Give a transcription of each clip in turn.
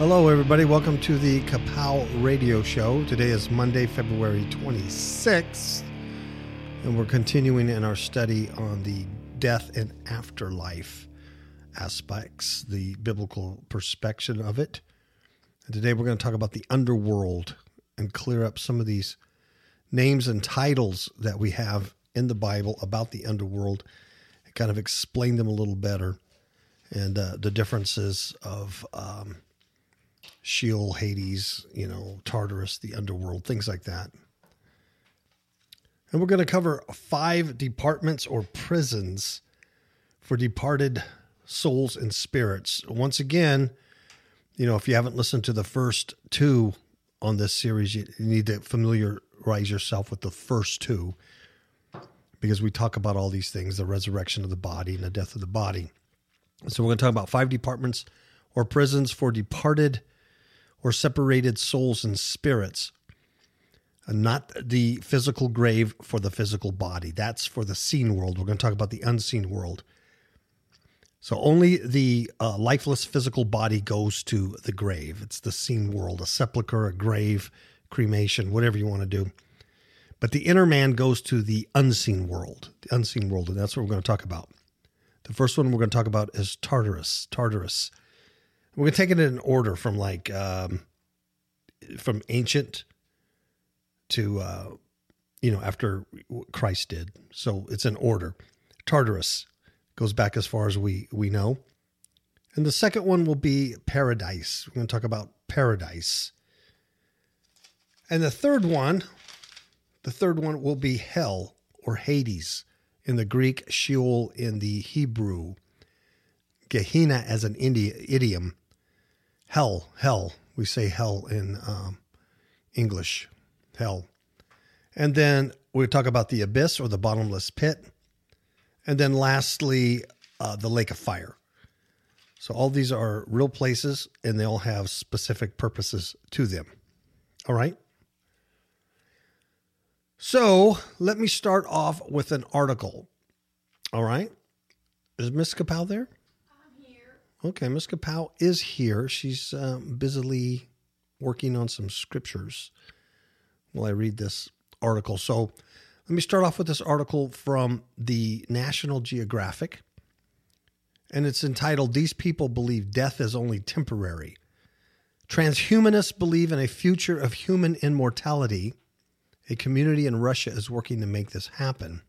Hello, everybody. Welcome to the Kapow Radio Show. Today is Monday, February 26th, and we're continuing in our study on the death and afterlife aspects, the biblical perspective of it. And today we're going to talk about the underworld and clear up some of these names and titles that we have in the Bible about the underworld and kind of explain them a little better and uh, the differences of. Um, Sheol, Hades, you know, Tartarus, the underworld, things like that. And we're going to cover five departments or prisons for departed souls and spirits. Once again, you know, if you haven't listened to the first two on this series, you need to familiarize yourself with the first two because we talk about all these things the resurrection of the body and the death of the body. So we're going to talk about five departments or prisons for departed or separated souls and spirits, and not the physical grave for the physical body. That's for the seen world. We're going to talk about the unseen world. So only the uh, lifeless physical body goes to the grave. It's the seen world, a sepulcher, a grave, cremation, whatever you want to do. But the inner man goes to the unseen world, the unseen world, and that's what we're going to talk about. The first one we're going to talk about is Tartarus. Tartarus. We're gonna take it in order from like um, from ancient to uh, you know after Christ did. So it's in order. Tartarus goes back as far as we we know, and the second one will be paradise. We're going to talk about paradise, and the third one, the third one will be hell or Hades in the Greek, Sheol in the Hebrew. Gehenna as an idiom hell, hell. We say hell in um, English, hell. And then we talk about the abyss or the bottomless pit. And then lastly, uh, the lake of fire. So all these are real places and they all have specific purposes to them. All right. So let me start off with an article. All right. Is Miss Kapow there? Okay, Ms. Kapow is here. She's um, busily working on some scriptures while I read this article. So let me start off with this article from the National Geographic. And it's entitled These People Believe Death is Only Temporary. Transhumanists believe in a future of human immortality. A community in Russia is working to make this happen.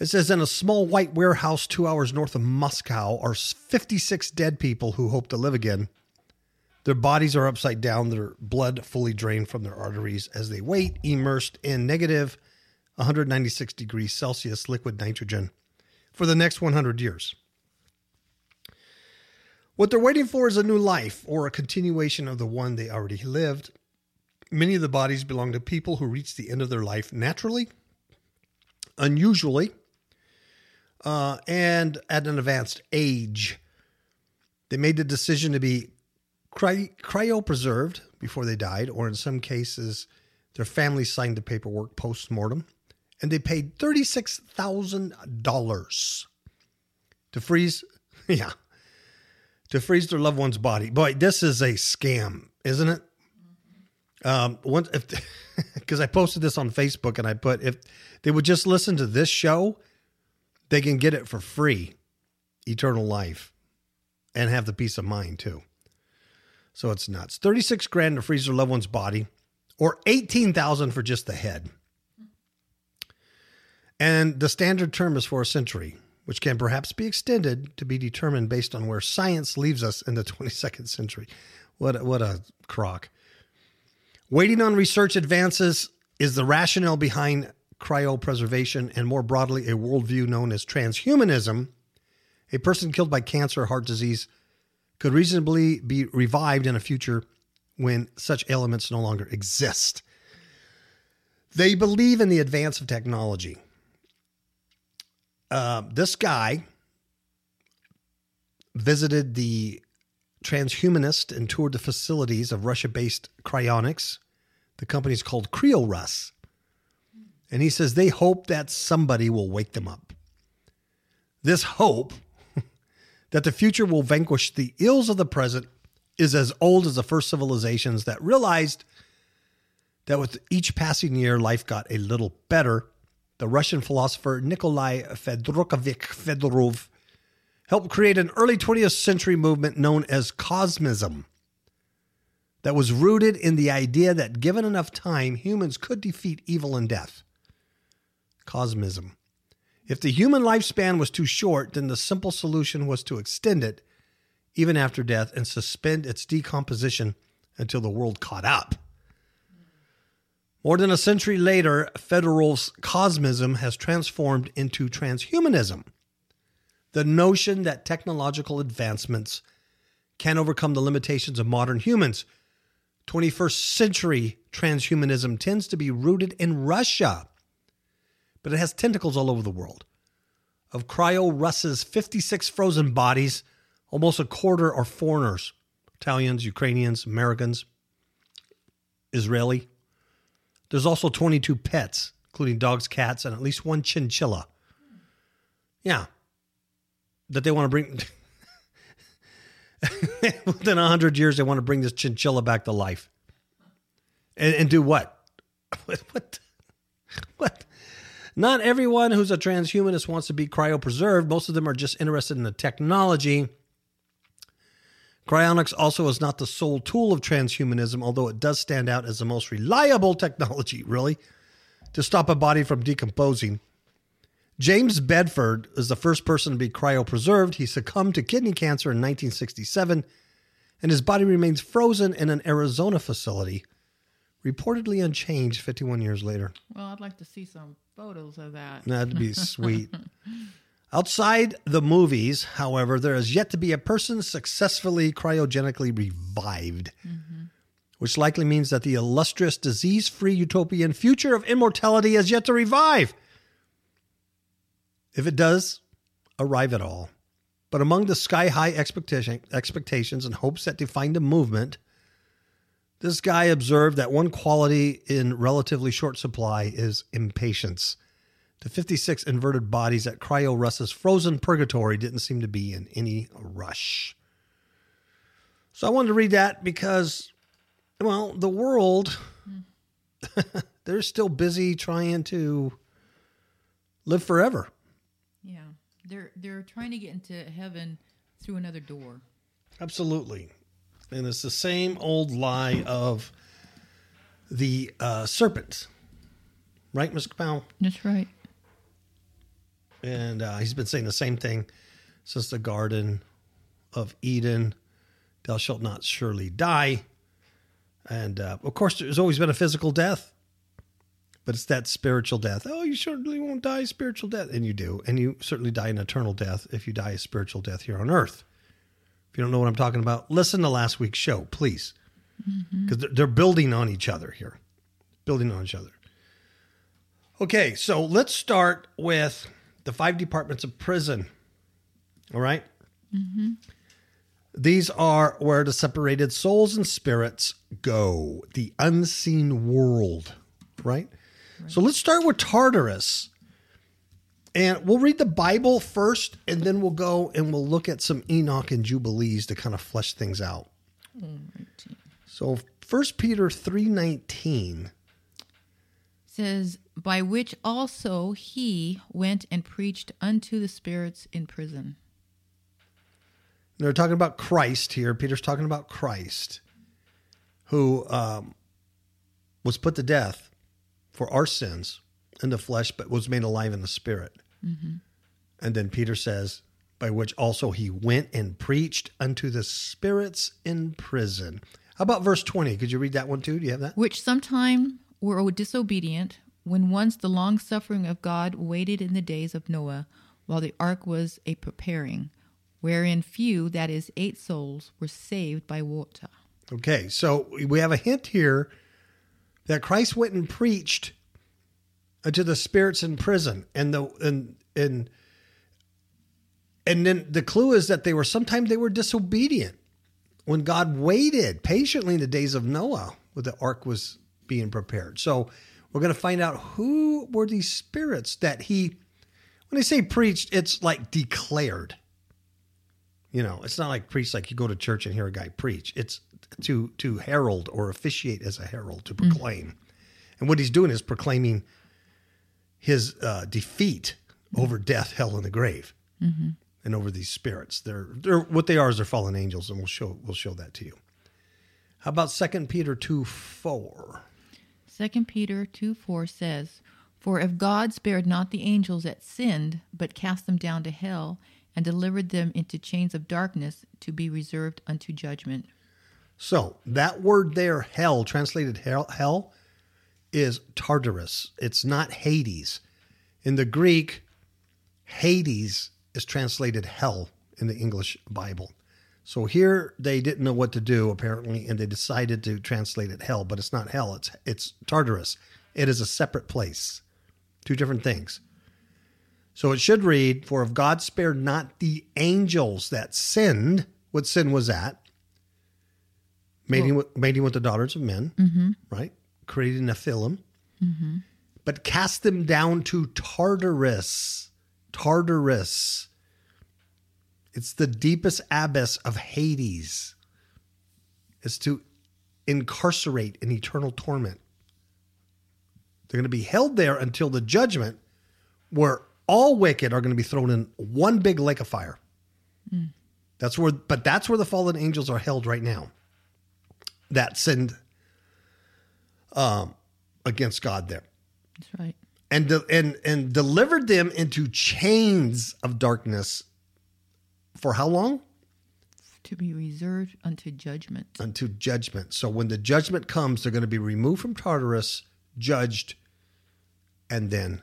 It says in a small white warehouse two hours north of Moscow are 56 dead people who hope to live again. Their bodies are upside down, their blood fully drained from their arteries as they wait, immersed in negative 196 degrees Celsius liquid nitrogen for the next 100 years. What they're waiting for is a new life or a continuation of the one they already lived. Many of the bodies belong to people who reach the end of their life naturally, unusually, uh, and at an advanced age. They made the decision to be cry- cryopreserved before they died, or in some cases, their family signed the paperwork post mortem, and they paid $36,000 to freeze, yeah, to freeze their loved one's body. Boy, this is a scam, isn't it? Um, once if because I posted this on Facebook and I put if they would just listen to this show, they can get it for free, eternal life, and have the peace of mind too. So it's nuts. 36 grand to freeze their loved one's body, or 18,000 for just the head. And the standard term is for a century, which can perhaps be extended to be determined based on where science leaves us in the 22nd century. What a, what a crock. Waiting on research advances is the rationale behind cryopreservation, and more broadly, a worldview known as transhumanism, a person killed by cancer or heart disease could reasonably be revived in a future when such elements no longer exist. They believe in the advance of technology. Uh, this guy visited the transhumanist and toured the facilities of Russia based cryonics. The company is called KrioRus. And he says they hope that somebody will wake them up. This hope, that the future will vanquish the ills of the present is as old as the first civilizations that realized that with each passing year, life got a little better. The Russian philosopher Nikolai Fedorovich Fedorov helped create an early 20th century movement known as Cosmism that was rooted in the idea that given enough time, humans could defeat evil and death. Cosmism. If the human lifespan was too short, then the simple solution was to extend it even after death and suspend its decomposition until the world caught up. More than a century later, Fedorov's cosmism has transformed into transhumanism. The notion that technological advancements can overcome the limitations of modern humans. 21st century transhumanism tends to be rooted in Russia, but it has tentacles all over the world. Of KrioRus's 56 frozen bodies, almost a quarter are foreigners Italians, Ukrainians, Americans, Israeli. There's also 22 pets, including dogs, cats, and at least one chinchilla. Yeah. That they want to bring. Within 100 years, they want to bring this chinchilla back to life. And, and do what? what? What? Not everyone who's a transhumanist wants to be cryopreserved. Most of them are just interested in the technology Cryonics also is not the sole tool of transhumanism, although it does stand out as the most reliable technology, really, to stop a body from decomposing. James Bedford is the first person to be cryopreserved. He succumbed to kidney cancer in 1967, and his body remains frozen in an Arizona facility, reportedly unchanged 51 years later. Well, I'd like to see some photos of that. That'd be sweet. Outside the movies, however, there is yet to be a person successfully cryogenically revived, mm-hmm. which likely means that the illustrious disease free utopian future of immortality has yet to revive. If it does arrive at all. But among the sky high expectation, expectations and hopes that define the movement, this guy observed that one quality in relatively short supply is impatience. The 56 inverted bodies at KrioRus's frozen purgatory didn't seem to be in any rush. So I wanted to read that because, well, the world, they're still busy trying to live forever. Yeah. They're they're trying to get into heaven through another door. Absolutely. And it's the same old lie of the uh, serpent. Right, Mr. Powell? That's right and uh, he's been saying the same thing since the Garden of Eden. Thou shalt not surely die. And uh, of course, there's always been a physical death, but it's that spiritual death. Oh, you certainly won't die spiritual death. And you do. And you certainly die an eternal death if you die a spiritual death here on earth. If you don't know what I'm talking about, listen to last week's show, please. Because mm-hmm. they're building on each other here, building on each other. Okay, so let's start with the five departments of prison. All right? mm-hmm. These are where the separated souls and spirits go, the unseen world, right? right? So let's start with Tartarus. And we'll read the Bible first, and then we'll go and we'll look at some Enoch and Jubilees to kind of flesh things out. So First Peter 3.19 says, by which also he went and preached unto the spirits in prison. They're talking about Christ here. Peter's talking about Christ, who um, was put to death for our sins in the flesh, but was made alive in the spirit. Mm-hmm. And then Peter says, by which also he went and preached unto the spirits in prison. How about verse 20? Could you read that one too? Do you have that? Which sometime were disobedient, when once the long suffering of God waited in the days of Noah, while the ark was a preparing, wherein few, that is, eight souls, were saved by water. Okay, so we have a hint here that Christ went and preached Uh, to the spirits in prison, and the and and and then the clue is that they were sometimes they were disobedient when God waited patiently in the days of Noah, when the ark was being prepared. So we're going to find out who were these spirits that he, when they say preached, it's like declared. You know, it's not like preach like you go to church and hear a guy preach. It's to to herald or officiate as a herald to mm-hmm. proclaim. And what he's doing is proclaiming his uh, defeat over death, hell, and the grave, and over these spirits. They're they're what they are is they're fallen angels, and we'll show we'll show that to you. How about Second Peter two four? 2 Peter 2 4 says, For if God spared not the angels that sinned, but cast them down to hell, and delivered them into chains of darkness to be reserved unto judgment. So that word there, hell, translated hell, hell, is Tartarus. It's not Hades. In the Greek, Hades is translated hell in the English Bible. So here they didn't know what to do apparently, and they decided to translate it hell, but it's not hell. It's it's Tartarus. It is a separate place. Two different things. So it should read, For if God spared not the angels that sinned, what sin was that? Mating, with, mating with the daughters of men, mm-hmm. right? Creating a film, mm-hmm. but cast them down to Tartarus. Tartarus. It's the deepest abyss of Hades. It's to incarcerate in eternal torment. They're going to be held there until the judgment, where all wicked are going to be thrown in one big lake of fire. Mm. That's where, but that's where the fallen angels are held right now. That sinned um, against God there, That's right. and de- and and delivered them into chains of darkness. For how long? To be reserved unto judgment. unto judgment. So when the judgment comes, they're going to be removed from Tartarus, judged, and then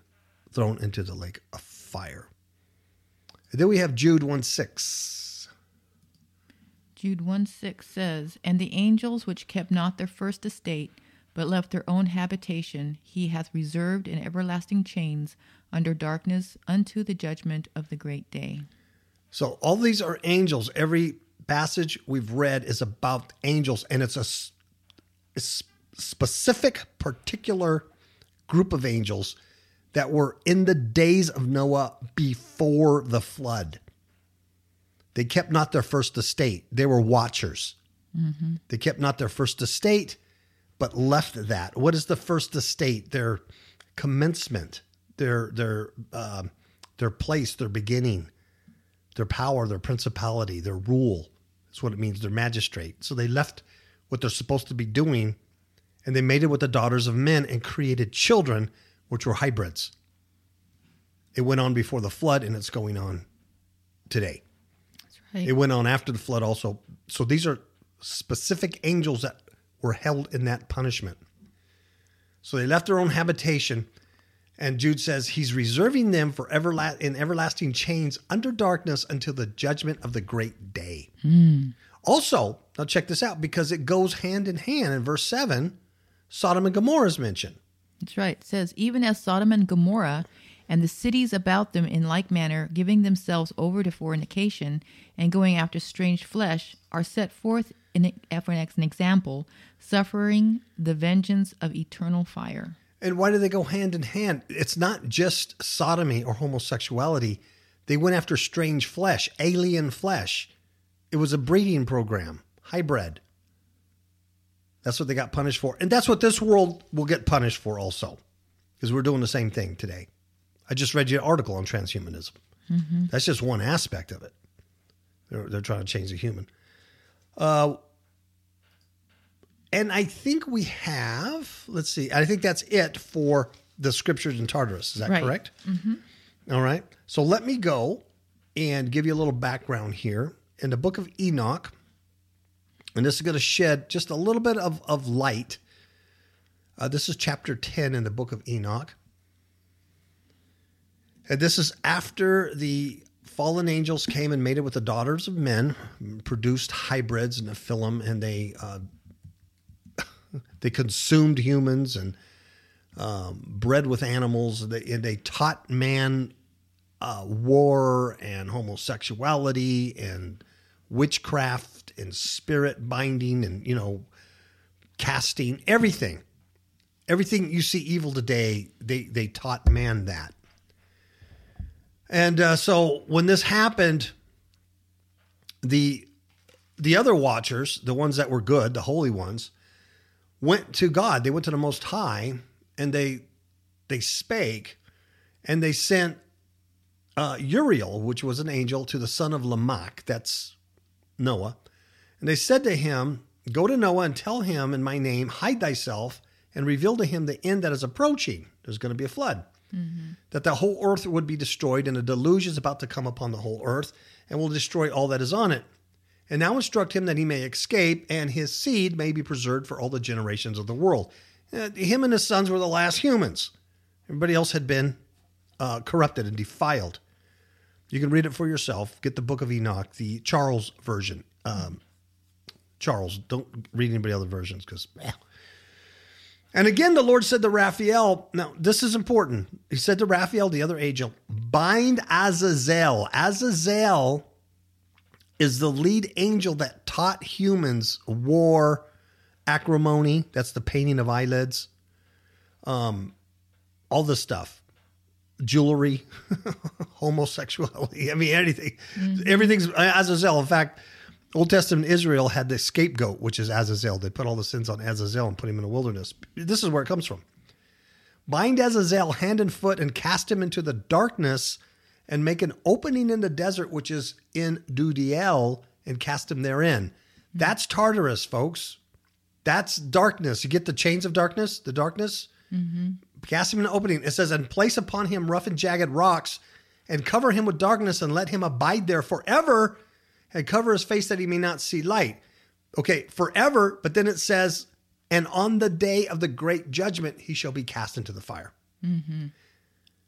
thrown into the lake of fire. And then we have Jude 1 6. Jude 1 6 says, And the angels which kept not their first estate, but left their own habitation, he hath reserved in everlasting chains under darkness unto the judgment of the great day. So all these are angels. Every passage we've read is about angels, and it's a specific, particular group of angels that were in the days of Noah before the flood. They kept not their first estate, they were watchers. Mm-hmm. They kept not their first estate, but left that. What is the first estate? Their commencement, their their uh, their place, their beginning their power, their principality, their rule. That's what it means, their magistrate. So they left what they're supposed to be doing and they made it with the daughters of men and created children, which were hybrids. It went on before the flood and it's going on today. That's right. It went on after the flood also. So these are specific angels that were held in that punishment. So they left their own habitation. And Jude says he's reserving them for everla- in everlasting chains under darkness until the judgment of the great day. Hmm. Also, now check this out because it goes hand in hand in verse 7, Sodom and Gomorrah is mentioned. That's right. It says, Even as Sodom and Gomorrah and the cities about them in like manner, giving themselves over to fornication and going after strange flesh, are set forth in, for an example, suffering the vengeance of eternal fire. And why do they go hand in hand? It's not just sodomy or homosexuality. They went after strange flesh, alien flesh. It was a breeding program, hybrid. That's what they got punished for. And that's what this world will get punished for also, because we're doing the same thing today. I just read you an article on transhumanism. Mm-hmm. That's just one aspect of it. They're, they're trying to change the human. Uh, and I think we have, let's see, I think that's it for the scriptures in Tartarus. Is that Right. correct? All right. So let me go and give you a little background here. In the book of Enoch, and this is going to shed just a little bit of, of light. Uh, this is chapter 10 in the book of Enoch. And this is after the fallen angels came and mated with the daughters of men, produced hybrids and Nephilim, and they uh, they consumed humans and um, bred with animals. They, and they taught man uh, war and homosexuality and witchcraft and spirit binding and you know casting everything everything you see evil today they they taught man that and uh, so when this happened the the other watchers, the ones that were good, the holy ones, went to God. They went to the Most High, and they they spake, and they sent uh, Uriel, which was an angel, to the son of Lamech. That's Noah, and they said to him, "Go to Noah and tell him in my name, hide thyself, and reveal to him the end that is approaching. There's going to be a flood." That the whole earth would be destroyed, and a deluge is about to come upon the whole earth, and will destroy all that is on it. And now instruct him that he may escape, and his seed may be preserved for all the generations of the world. Uh, him and his sons were the last humans. Everybody else had been uh, corrupted and defiled. You can read it for yourself. Get the Book of Enoch, the Charles version. Um, Charles, don't read anybody other versions because. And again, the Lord said to Raphael, now this is important. He said to Raphael, the other angel, bind Azazel. Azazel is the lead angel that taught humans war, antimony. That's the painting of eyelids, um, all this stuff, jewelry, homosexuality. I mean, anything. Everything's Azazel. In fact, Old Testament Israel had the scapegoat, which is Azazel. They put all the sins on Azazel and put him in the wilderness. This is where it comes from. Bind Azazel hand and foot and cast him into the darkness and make an opening in the desert, which is in Dudael, and cast him therein. That's Tartarus, folks. That's darkness. You get the chains of darkness, the darkness. Mm-hmm. Cast him in an opening. It says, and place upon him rough and jagged rocks, and cover him with darkness, and let him abide there forever, and cover his face that he may not see light. Okay, forever, but then it says, and on the day of the great judgment, he shall be cast into the fire.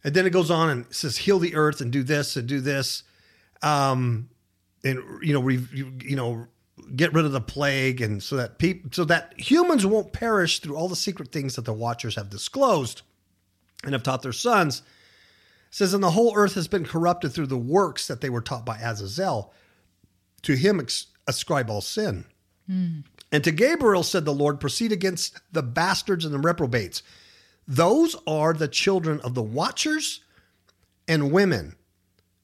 And then it goes on and says, heal the earth and do this and do this. Um, and, you know, re, you, you know, get rid of the plague and so that people, so that humans won't perish through all the secret things that the watchers have disclosed and have taught their sons. It says, and the whole earth has been corrupted through the works that they were taught by Azazel. To him ascribe all sin. And to Gabriel said the Lord, proceed against the bastards and the reprobates. Those are the children of the watchers and women.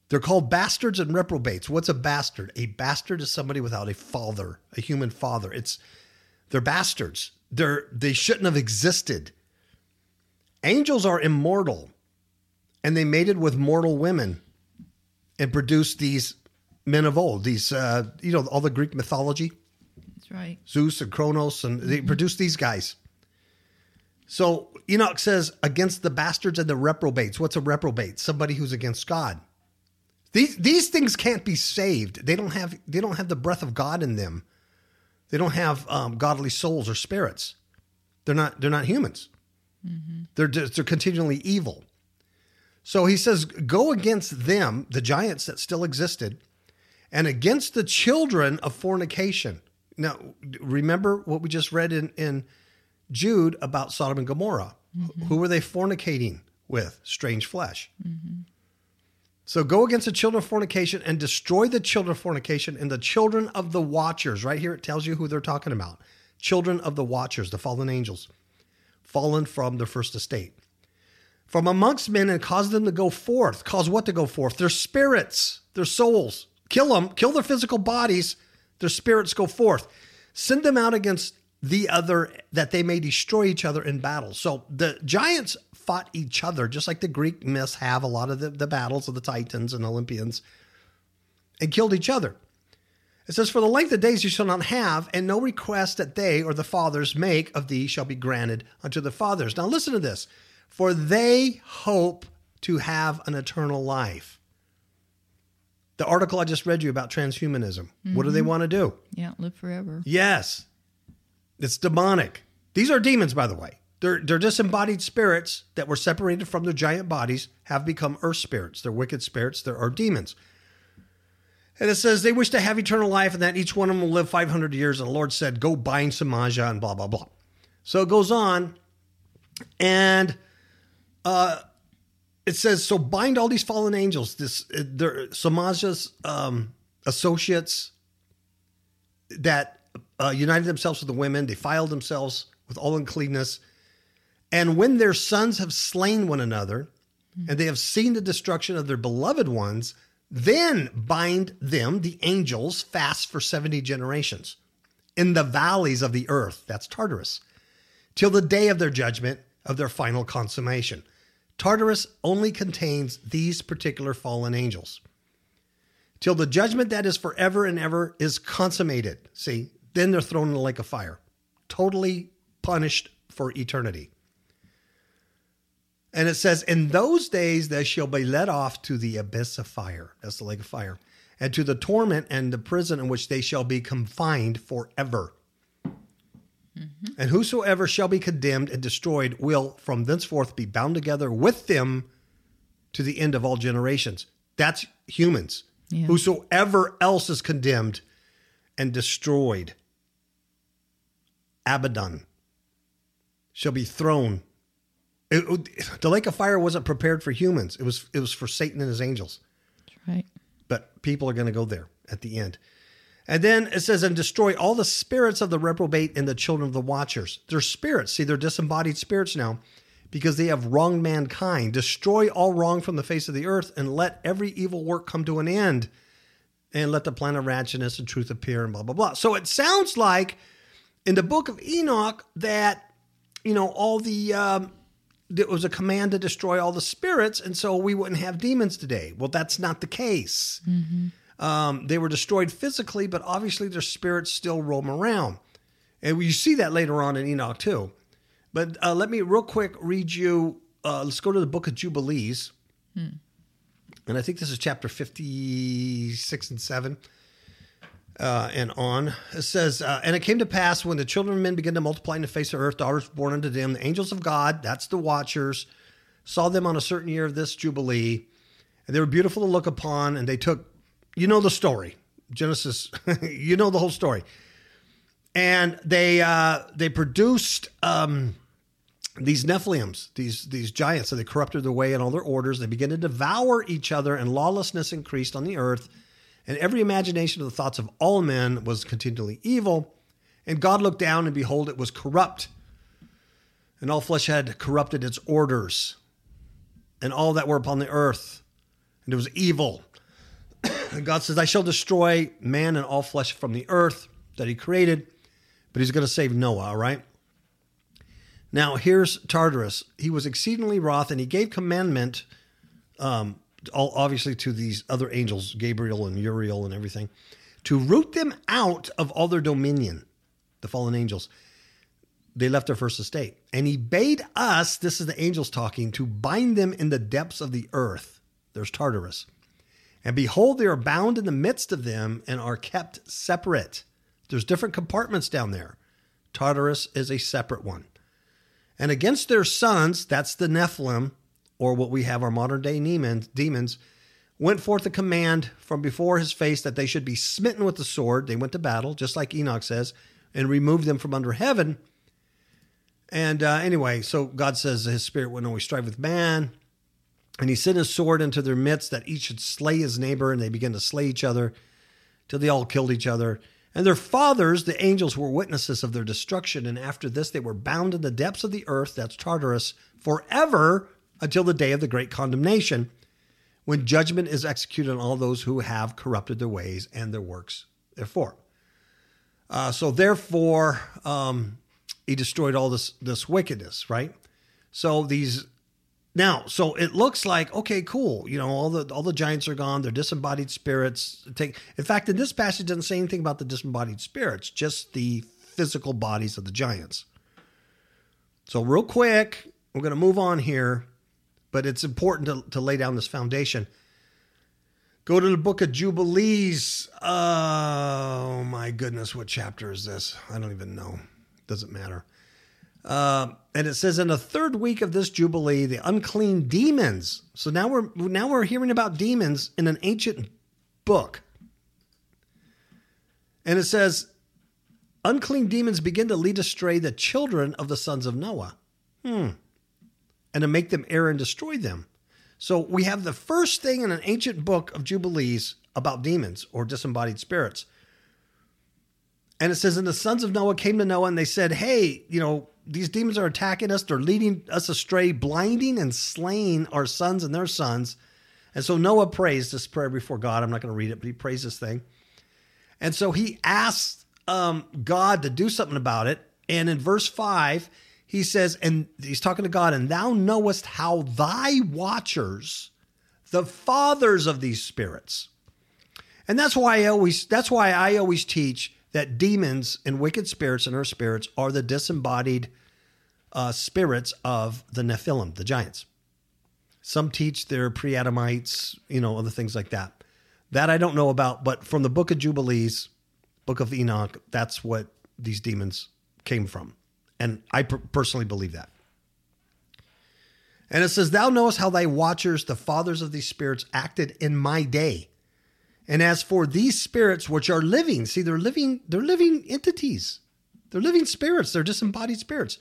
They're called bastards and reprobates. What's a bastard? A bastard is somebody without a father, a human father. It's they're bastards. They're they shouldn't have existed. Angels are immortal, and they mated with mortal women and produced these men of old. These uh, you know all the Greek mythology. That's right. Zeus and Kronos, and they produced these guys. So Enoch says, against the bastards and the reprobates. What's a reprobate? Somebody who's against God. These these things can't be saved. They don't have they don't have the breath of God in them. They don't have um, godly souls or spirits. They're not they're not humans. They're just, they're continually evil. So he says, go against them, the giants that still existed, and against the children of fornication. Now, remember what we just read in, in Jude about Sodom and Gomorrah. Mm-hmm. Who were they fornicating with? Strange flesh. Mm-hmm. So go against the children of fornication and destroy the children of fornication and the children of the watchers. Right here, it tells you who they're talking about children of the watchers, the fallen angels, fallen from the first estate. From amongst men and cause them to go forth. Cause what to go forth? Their spirits, their souls. Kill them, kill their physical bodies, their spirits go forth. Send them out against the other that they may destroy each other in battle. So the giants fought each other, just like the Greek myths have a lot of the, the battles of the Titans and Olympians, and killed each other. It says, For the length of days you shall not have, and no request that they or the fathers make of thee shall be granted unto the fathers. Now listen to this. For they hope to have an eternal life. The article I just read you about transhumanism. What do they want to do? Yeah, live forever. Yes. It's demonic. These are demons, by the way. They're, they're disembodied spirits that were separated from their giant bodies, have become earth spirits. They're wicked spirits. There are demons. And it says they wish to have eternal life and that each one of them will live 500 years. And the Lord said, go bind Semjaza and blah, blah, blah. So it goes on. And uh, it says, so bind all these fallen angels, this they're Semjaza's um, associates that uh, united themselves with the women, defiled themselves with all uncleanness. And when their sons have slain one another, and they have seen the destruction of their beloved ones, Then bind them, the angels, fast for 70 generations in the valleys of the earth, that's Tartarus, till the day of their judgment, of their final consummation. Tartarus only contains these particular fallen angels. Till the judgment that is forever and ever is consummated. See, then they're thrown in the lake of fire, totally punished for eternity. And it says, In those days they shall be led off to the abyss of fire. That's the lake of fire. And to the torment and the prison in which they shall be confined forever. Mm-hmm. And whosoever shall be condemned and destroyed will from thenceforth be bound together with them to the end of all generations. That's humans. Yeah. Whosoever else is condemned and destroyed, Abaddon, shall be thrown it, the lake of fire wasn't prepared for humans. It was it was for Satan and his angels. That's right. But people are going to go there at the end. And then it says, and destroy all the spirits of the reprobate and the children of the watchers. They're spirits. See, they're disembodied spirits now because they have wronged mankind. Destroy all wrong from the face of the earth and let every evil work come to an end. And let the plan of righteousness and truth appear and blah, blah, blah. So it sounds like in the book of Enoch that, you know, all the um, it was a command to destroy all the spirits, and so we wouldn't have demons today. Well, that's not the case. Mm-hmm. Um, they were destroyed physically, but obviously their spirits still roam around. And you see that later on in Enoch too. But uh, let me real quick read you. Uh, let's go to the book of Jubilees. Hmm. And I think this is chapter 56 and 7 uh, and on. It says, uh, And it came to pass when the children of men began to multiply in the face of earth, daughters born unto them, the angels of God, that's the watchers, saw them on a certain year of this Jubilee. And they were beautiful to look upon. And they took, you know the story, Genesis, you know the whole story. And they uh, they produced um, these Nephilims, these these giants, so they corrupted their way in all their orders. They began to devour each other, and lawlessness increased on the earth and every imagination of the thoughts of all men was continually evil. And God looked down, and behold, it was corrupt. And all flesh had corrupted its orders, and all that were upon the earth, and it was evil. God says, I shall destroy man and all flesh from the earth that he created, but he's going to save Noah, all right? Now, here's Tartarus. He was exceedingly wroth, and he gave commandment um, all, obviously to these other angels, Gabriel and Uriel and everything, to root them out of all their dominion, the fallen angels. They left their first estate. And he bade us, this is the angels talking, to bind them in the depths of the earth. There's Tartarus. And behold, they are bound in the midst of them and are kept separate. There's different compartments down there. Tartarus is a separate one. And against their sons, that's the Nephilim, or what we have our modern day demons, went forth a command from before his face that they should be smitten with the sword. They went to battle, just like Enoch says, and removed them from under heaven. And uh, anyway, so God says his spirit wouldn't always strive with man. And he sent his sword into their midst that each should slay his neighbor, and they began to slay each other till they all killed each other. And their fathers, the angels, were witnesses of their destruction. And after this, they were bound in the depths of the earth, that's Tartarus, forever until the day of the great condemnation, when judgment is executed on all those who have corrupted their ways and their works. Therefore, uh, so therefore, um, he destroyed all this this wickedness, right? So these now, so it looks like okay, cool. You know, all the all the giants are gone. They're disembodied spirits. Take, in fact, in this passage, doesn't say anything about the disembodied spirits, just the physical bodies of the giants. So, real quick, we're going to move on here but it's important to, to lay down this foundation. Go to the book of Jubilees. Oh my goodness, what chapter is this? I don't even know. Doesn't matter. Uh, and it says in the third week of this jubilee, the unclean demons. So now we're now we're hearing about demons in an ancient book. And it says, unclean demons begin to lead astray the children of the sons of Noah. Hmm and to make them err and destroy them. So we have the first thing in an ancient book of Jubilees about demons or disembodied spirits. And it says, And the sons of Noah came to Noah and they said, Hey, you know, these demons are attacking us. They're leading us astray, blinding and slaying our sons and their sons And so Noah prays this prayer before God. I'm not going to read it, but he prays this thing. And so he asks um, God to do something about it. And in verse 5, he says, and he's talking to God, and thou knowest how thy watchers, the fathers of these spirits. And that's why I always that's why I always teach that demons and wicked spirits and earth spirits are the disembodied uh, spirits of the Nephilim, the giants. Some teach they're pre-Adamites, you know, other things like that. That I don't know about, but from the Book of Jubilees, Book of Enoch, that's what these demons came from. And I per- personally believe that. And it says, Thou knowest how thy watchers, the fathers of these spirits, acted in my day. And as for these spirits which are living, see, they're living, they're living entities. They're living spirits, they're disembodied spirits.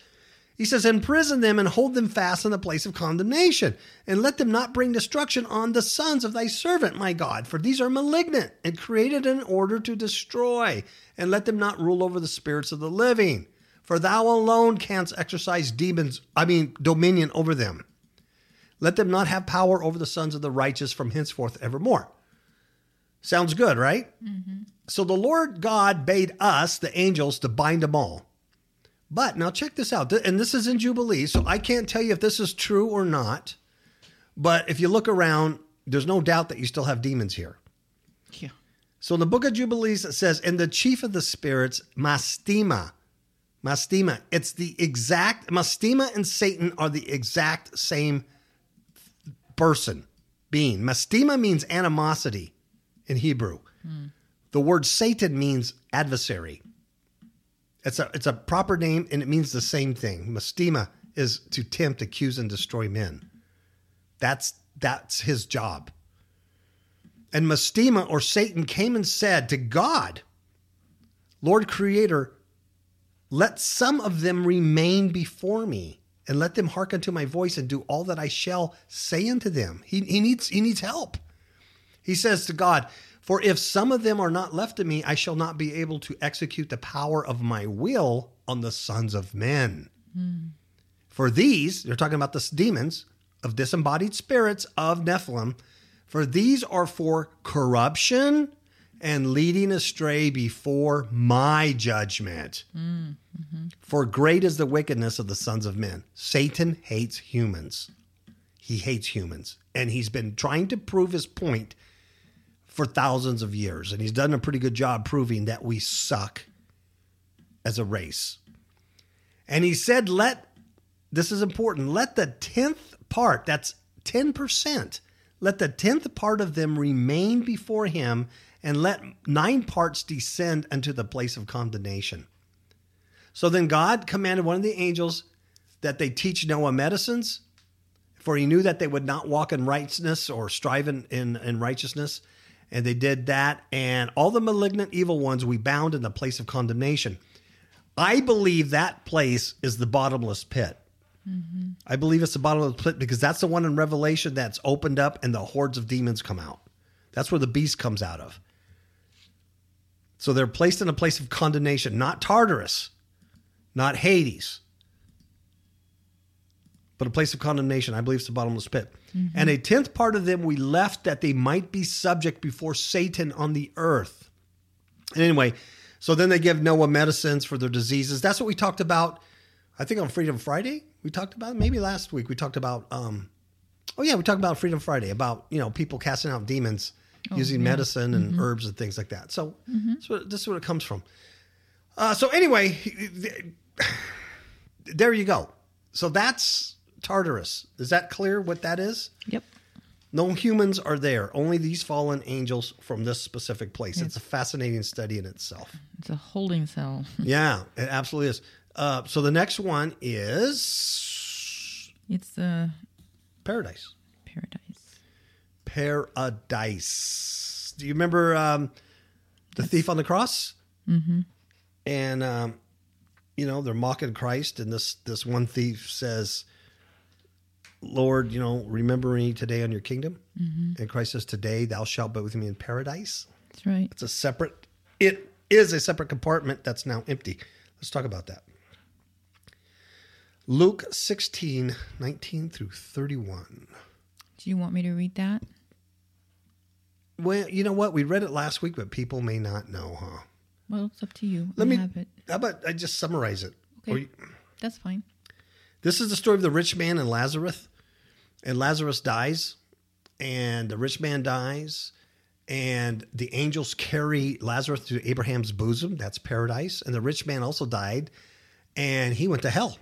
He says, Imprison them and hold them fast in the place of condemnation, and let them not bring destruction on the sons of thy servant, my God, for these are malignant and created in order to destroy, and let them not rule over the spirits of the living. For thou alone canst exercise demons, I mean, dominion over them. Let them not have power over the sons of the righteous from henceforth evermore. Sounds good, right? Mm-hmm. So the Lord God bade us, the angels, to bind them all. But now check this out. And this is in Jubilee, so I can't tell you if this is true or not. But if you look around, there's no doubt that you still have demons here. Yeah. So in the book of Jubilees, it says, And the chief of the spirits, Mastema. Mastema. It's the exact, Mastema and Satan are the exact same person, being. Mastema means animosity in Hebrew. Mm. The word Satan means adversary. It's a it's a proper name and it means the same thing. Mastema is to tempt, accuse, and destroy men. That's that's his job. And Mastema or Satan came and said to God, Lord Creator, let some of them remain before me, and let them hearken to my voice and do all that I shall say unto them. He, he needs he needs help. He says to God, For if some of them are not left to me, I shall not be able to execute the power of my will on the sons of men. Mm. For these, they're talking about the demons of disembodied spirits of Nephilim, for these are for corruption and leading astray before my judgment. Mm, mm-hmm. For great is the wickedness of the sons of men. Satan hates humans. He hates humans. And he's been trying to prove his point for thousands of years. And he's done a pretty good job proving that we suck as a race. And he said, let, this is important, let the 10th part, that's 10%, let the 10th part of them remain before him and let nine parts descend unto the place of condemnation. So then God commanded one of the angels that they teach Noah medicines, for he knew that they would not walk in righteousness or strive in, in, in righteousness. And they did that. And all the malignant evil ones we bound in the place of condemnation. I believe that place is the bottomless pit. Mm-hmm. I believe it's the bottomless pit because that's the one in Revelation that's opened up and the hordes of demons come out. That's where the beast comes out of. So they're placed in a place of condemnation, not Tartarus, not Hades, but a place of condemnation. I believe it's the bottomless pit. Mm-hmm. And a tenth part of them we left that they might be subject before Satan on the earth. And anyway, so then they give Noah medicines for their diseases. That's what we talked about. I think on Freedom Friday we talked about maybe last week we talked about. Um, oh yeah, we talked about Freedom Friday about you know people casting out demons oh, using yeah. medicine and mm-hmm. herbs and things like that. So, mm-hmm. so this is where it comes from. Uh, so anyway, there you go. So that's Tartarus. Is that clear what that is? Yep. No humans are there, only these fallen angels from this specific place. It's, it's a fascinating study in itself. It's a holding cell. yeah, it absolutely is. Uh, so the next one is. It's the. Paradise. Paradise. Paradise. Do you remember um, the thief on the cross? Mm-hmm. And um, you know they're mocking Christ, and this this one thief says, "Lord, you know, remember me today on your kingdom." Mm-hmm. And Christ says, "Today thou shalt be with me in paradise." That's right. It's a separate. It is a separate compartment that's now empty. Let's talk about that. Luke 16, 19 through 31. Do you want me to read that? Well, you know what? We read it last week, but people may not know, huh? Well, it's up to you. Let I me. have it. How about I just summarize it? Okay. You- That's fine. This is the story of the rich man and Lazarus. And Lazarus dies, and the rich man dies, and the angels carry Lazarus to Abraham's bosom. That's paradise. And the rich man also died, and he went to hell.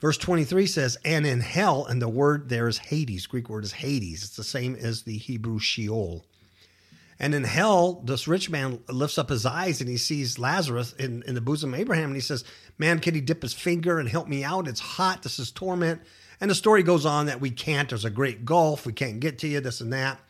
Verse 23 says, and in hell, and the word there is Hades. Greek word is Hades. It's the same as the Hebrew Sheol. And in hell, this rich man lifts up his eyes and he sees Lazarus in, in the bosom of Abraham. And he says, Man, can he dip his finger and help me out? It's hot. This is torment. And the story goes on that we can't. There's a great gulf. We can't get to you, this and that.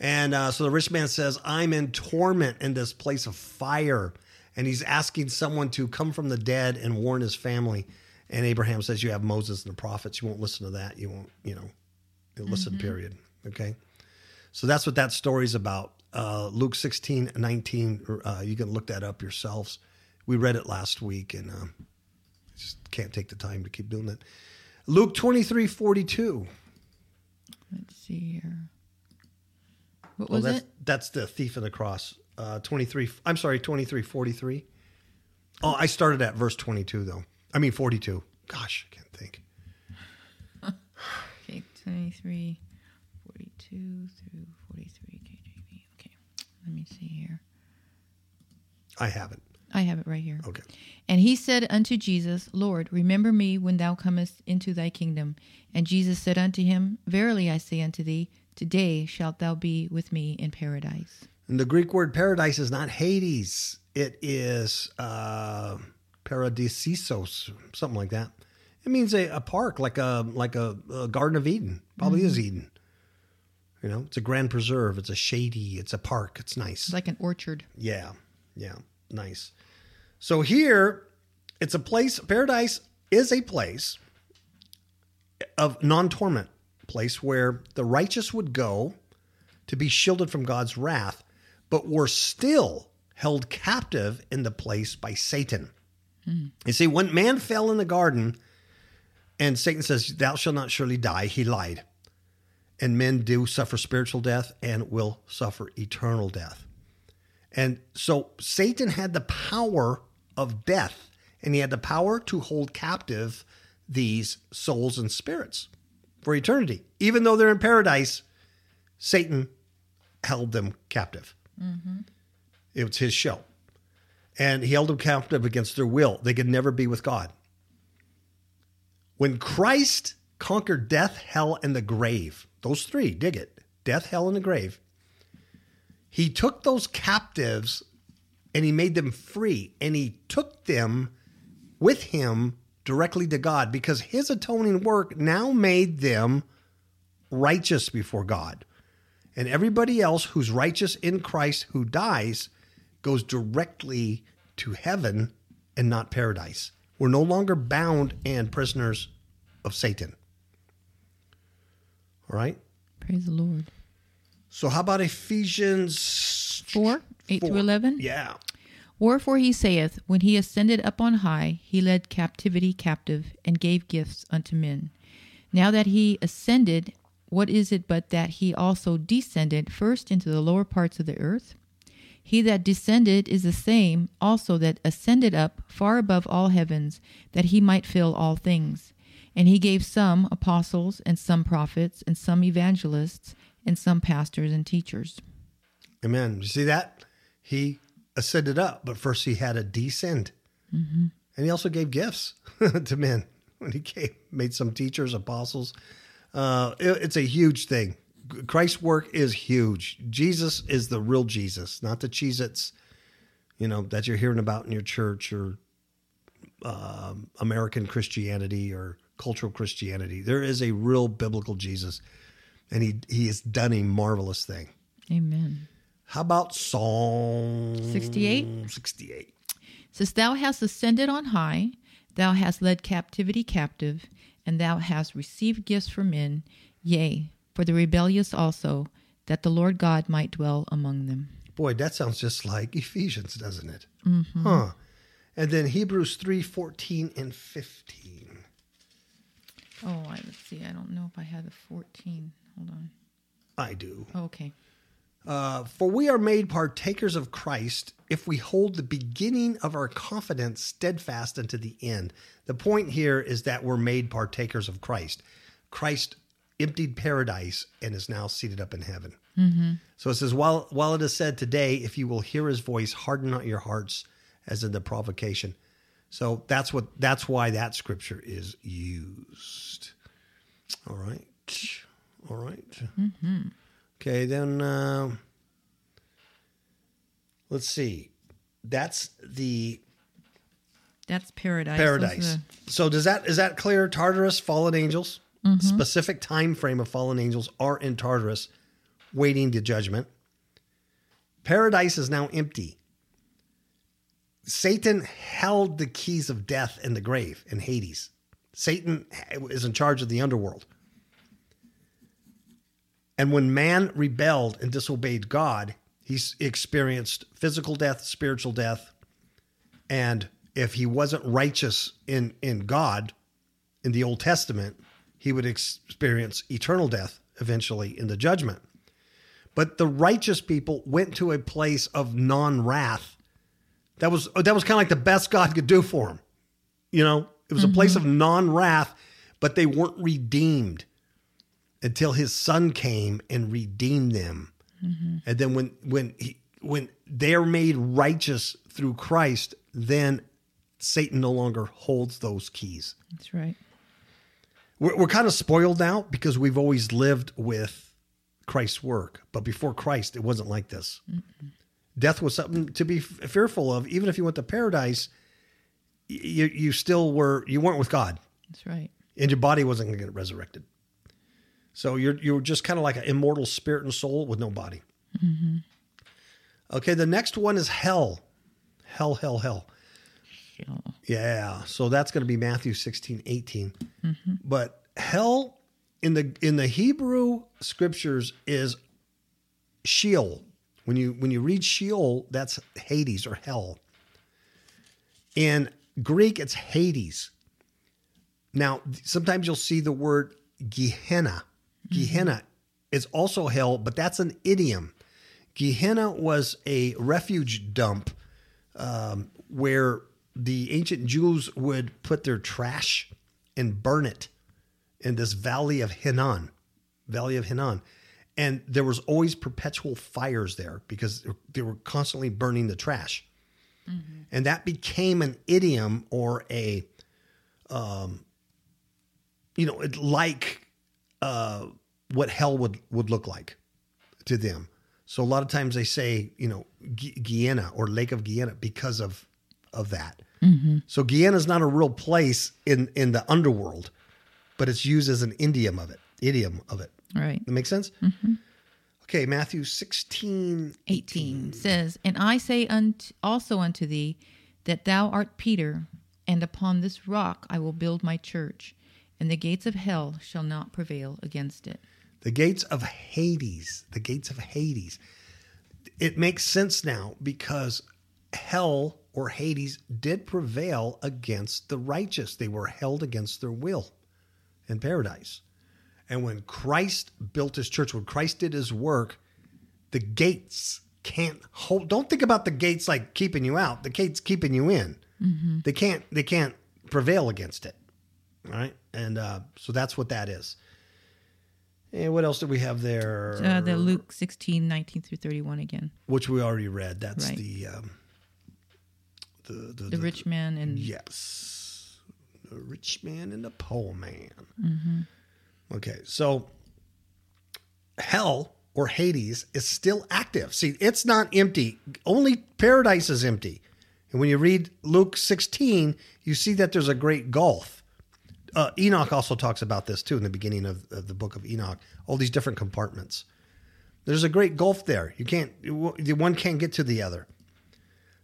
And uh, so the rich man says, I'm in torment in this place of fire. And he's asking someone to come from the dead and warn his family. And Abraham says, You have Moses and the prophets. You won't listen to that. You won't, you know, listen, period. Okay. So that's what that story's about. Uh, Luke 16, 19. Uh, you can look that up yourselves. We read it last week and um, just can't take the time to keep doing that. Luke 23, 42. Let's see here. What Oh, was that's, it? that's the thief of the cross. Uh, 23, I'm sorry, 23, 43. Oh, I started at verse 22, though. I mean, 42. Gosh, I can't think. Okay, 23, 42 through 43 KJV. Okay, let me see here. I haven't. I have it right here. Okay. And he said unto Jesus, Lord, remember me when thou comest into thy kingdom. And Jesus said unto him, Verily I say unto thee, today shalt thou be with me in paradise. And the Greek word paradise is not Hades. It is uh, paradisesos, something like that. It means a, a park, like a like a, a Garden of Eden. Probably is Eden. You know, it's a grand preserve. It's a shady. It's a park. It's nice. It's like an orchard. Yeah, yeah, nice. So here, it's a place. Paradise is a place of non-torment, place where the righteous would go to be shielded from God's wrath, but were still held captive in the place by Satan. Hmm. You see, when man fell in the garden, and Satan says, "Thou shalt not surely die," he lied, and men do suffer spiritual death and will suffer eternal death. And so Satan had the power of death, and he had the power to hold captive these souls and spirits for eternity. Even though they're in paradise, Satan held them captive. Mm-hmm. It was his show. And he held them captive against their will. They could never be with God. When Christ conquered death, hell, and the grave, those three, dig it death, hell, and the grave, he took those captives and he made them free and he took them with him directly to God because his atoning work now made them righteous before God. And everybody else who's righteous in Christ who dies goes directly to heaven and not paradise. We're no longer bound and prisoners of Satan. All right? Praise the Lord. So, how about Ephesians 4, 8 4? through 11. Yeah. Wherefore he saith, When he ascended up on high, he led captivity captive, and gave gifts unto men. Now that he ascended, what is it but that he also descended first into the lower parts of the earth? He that descended is the same also that ascended up far above all heavens, that he might fill all things. And he gave some apostles, and some prophets, and some evangelists, and some pastors and teachers. Amen. You see that? He ascended up, but first he had a descend. And he also gave gifts to men when he came, made some teachers, apostles. Uh, it- it's a huge thing. Christ's work is huge. Jesus is the real Jesus, not the Cheez Its, you know, that you're hearing about in your church or um, American Christianity or cultural Christianity. There is a real biblical Jesus, and he, he has done a marvelous thing. Amen. How about Psalm 68? 68. Since thou hast ascended on high, thou hast led captivity captive, and thou hast received gifts for men, yea, for the rebellious also, that the Lord God might dwell among them. Boy, that sounds just like Ephesians, doesn't it? Mm-hmm. Huh. And then Hebrews 3 14 and 15. Oh, I let's see. I don't know if I had the 14. Hold on. I do. Okay. Uh, For we are made partakers of Christ if we hold the beginning of our confidence steadfast unto the end. The point here is that we're made partakers of Christ. Christ emptied paradise and is now seated up in heaven. So it says, while, while it is said today, if you will hear his voice, harden not your hearts as in the provocation. So that's what that's why that scripture is used. All right. All right. Okay, then uh, let's see. That's the That's paradise. paradise. Are- So does that is that clear? Tartarus, fallen angels, specific time frame of fallen angels are in Tartarus, waiting to judgment. Paradise is now empty. Satan held the keys of death and the grave in Hades. Satan is in charge of the underworld. And when man rebelled and disobeyed God, he experienced physical death, spiritual death, and if he wasn't righteous in in God in the Old Testament, he would experience eternal death eventually in the judgment. But the righteous people went to a place of non-wrath. That was that was kind of like the best God could do for them. You know, it was a mm-hmm. place of non-wrath, but they weren't redeemed until his son came and redeemed them. Mm-hmm. And then when when he when they're made righteous through Christ, then Satan no longer holds those keys. That's right. We're, we're kind of spoiled now because we've always lived with Christ's work, but before Christ, it wasn't like this. Mm-hmm. Death was something to be f- fearful of. Even if you went to paradise, y- you you still were you weren't with God, That's right. and your body wasn't going to get resurrected. So you're you're just kind of like an immortal spirit and soul with no body. Mm-hmm. Okay, the next one is hell, hell, hell, hell. Yeah. Yeah. So that's going to be Matthew 16, 18. Mm-hmm. But hell in the in the Hebrew scriptures is Sheol. When you when you read Sheol, that's Hades or hell. In Greek, it's Hades. Now, sometimes you'll see the word Gehenna. Gehenna is also hell, but that's an idiom. Gehenna was a refuge dump um, where the ancient Jews would put their trash and burn it in this valley of Hinnom, valley of Hinnom. And there was always perpetual fires there because they were constantly burning the trash. And that became an idiom or a, um, you know, like uh, what hell would, would look like to them. So a lot of times they say, you know, Gu- Guyana or Lake of Guyana because of of that. So Guyana is not a real place in in the underworld, but it's used as an idiom of it. Idiom of it. Right. That makes sense. Okay, Matthew sixteen. 18 says, And I say unto, also unto thee that thou art Peter, and upon this rock I will build my church, and the gates of hell shall not prevail against it. The gates of Hades. The gates of Hades. It makes sense now because hell or Hades did prevail against the righteous. They were held against their will in paradise. And when Christ built his church, when Christ did his work, the gates can't hold. Don't think about the gates like keeping you out. The gates keeping you in. Mm-hmm. They can't. They can't prevail against it. All right, and uh, so that's what that is. And what else do we have there? Uh, the Luke 16, 19 through 31 again. which we already read. That's Right. the, um, the the The rich man and Yes, the rich man and the poor man. Mm-hmm. Okay, so hell or Hades is still active. See, it's not empty. Only paradise is empty. And when you read Luke 16, you see that there's a great gulf. Uh, Enoch also talks about this too in the beginning of, of the book of Enoch. All these different compartments. There's a great gulf there. You can't. The one can't get to the other.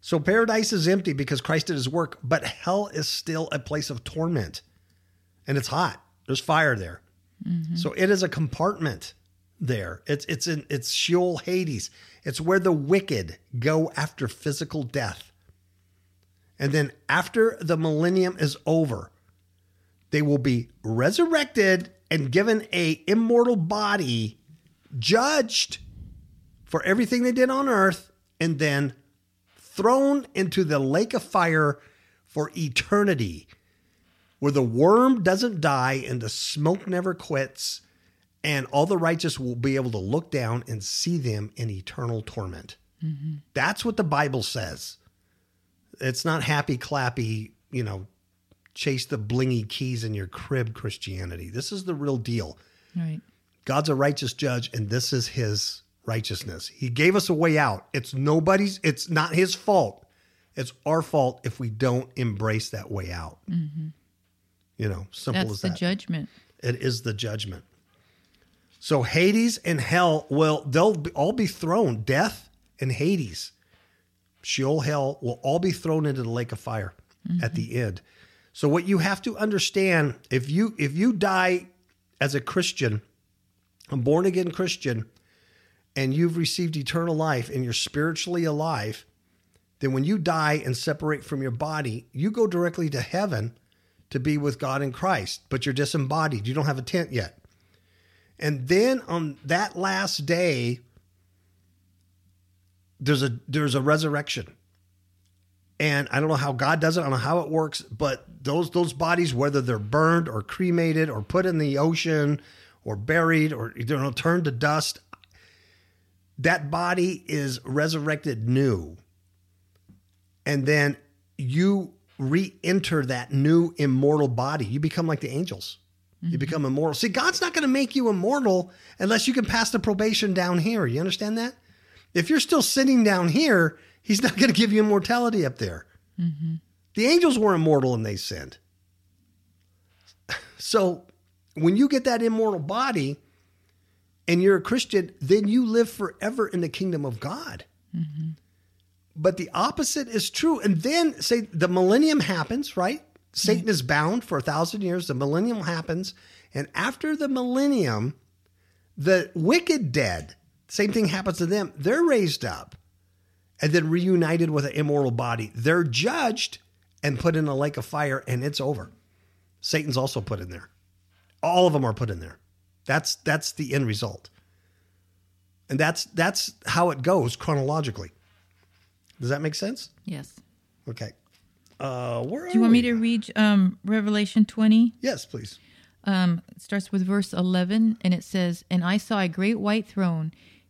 So paradise is empty because Christ did his work, but hell is still a place of torment. And it's hot. There's fire there. So it is a compartment there. It's it's in it's Sheol Hades. It's where the wicked go after physical death. And then after the millennium is over, they will be resurrected and given a immortal body, judged for everything they did on earth and then thrown into the lake of fire for eternity, where the worm doesn't die and the smoke never quits, and all the righteous will be able to look down and see them in eternal torment. Mm-hmm. That's what the Bible says. It's not happy clappy, you know, chase the blingy keys in your crib Christianity. This is the real deal. Right. God's a righteous judge, and this is his righteousness. He gave us a way out. It's nobody's, it's not his fault. It's our fault if we don't embrace that way out. Mm-hmm. You know, simple That's as the that. judgment. it is the judgment. So Hades and hell will they'll all be thrown. Death and Hades, Sheol, hell will all be thrown into the lake of fire at the mm-hmm. end. So what you have to understand if you if you die as a Christian, a born again Christian, and you've received eternal life and you're spiritually alive, then when you die and separate from your body, you go directly to heaven to be with God in Christ, but you're disembodied. You don't have a tent yet. And then on that last day, there's a there's a resurrection. And I don't know how God does it, I don't know how it works, but those those bodies, whether they're burned or cremated or put in the ocean or buried or you know turned to dust, that body is resurrected new. And then you re-enter that new immortal body. You become like the angels. You mm-hmm. become immortal. See, God's not going to make you immortal unless you can pass the probation down here. You understand that? If you're still sitting down here, He's not going to give you immortality up there. Mm-hmm. The angels were immortal and they sinned. So when you get that immortal body and you're a Christian, then you live forever in the kingdom of God. Mm-hmm. But the opposite is true. And then, say, the millennium happens, right? Satan mm-hmm. is bound for a thousand years. The millennium happens. And after the millennium, the wicked dead, same thing happens to them. They're raised up and then reunited with an immortal body. They're judged and put in a lake of fire, and it's over. Satan's also put in there. All of them are put in there. That's that's the end result. And that's that's how it goes chronologically. Does that make sense? Yes. Okay. Uh, where Do you want me to read um, Revelation 20? Yes, please. Um, it starts with verse 11, and it says, And I saw a great white throne,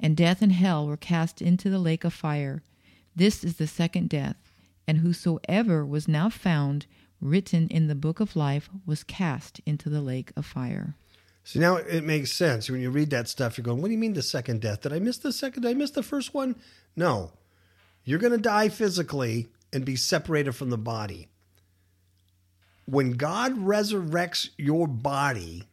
And death and hell were cast into the lake of fire. This is the second death. And whosoever was now found written in the book of life was cast into the lake of fire. So now it makes sense when you read that stuff. You're going, "What do you mean the second death? Did I miss the second? Did I miss the first one?" No, you're going to die physically and be separated from the body. When God resurrects your body,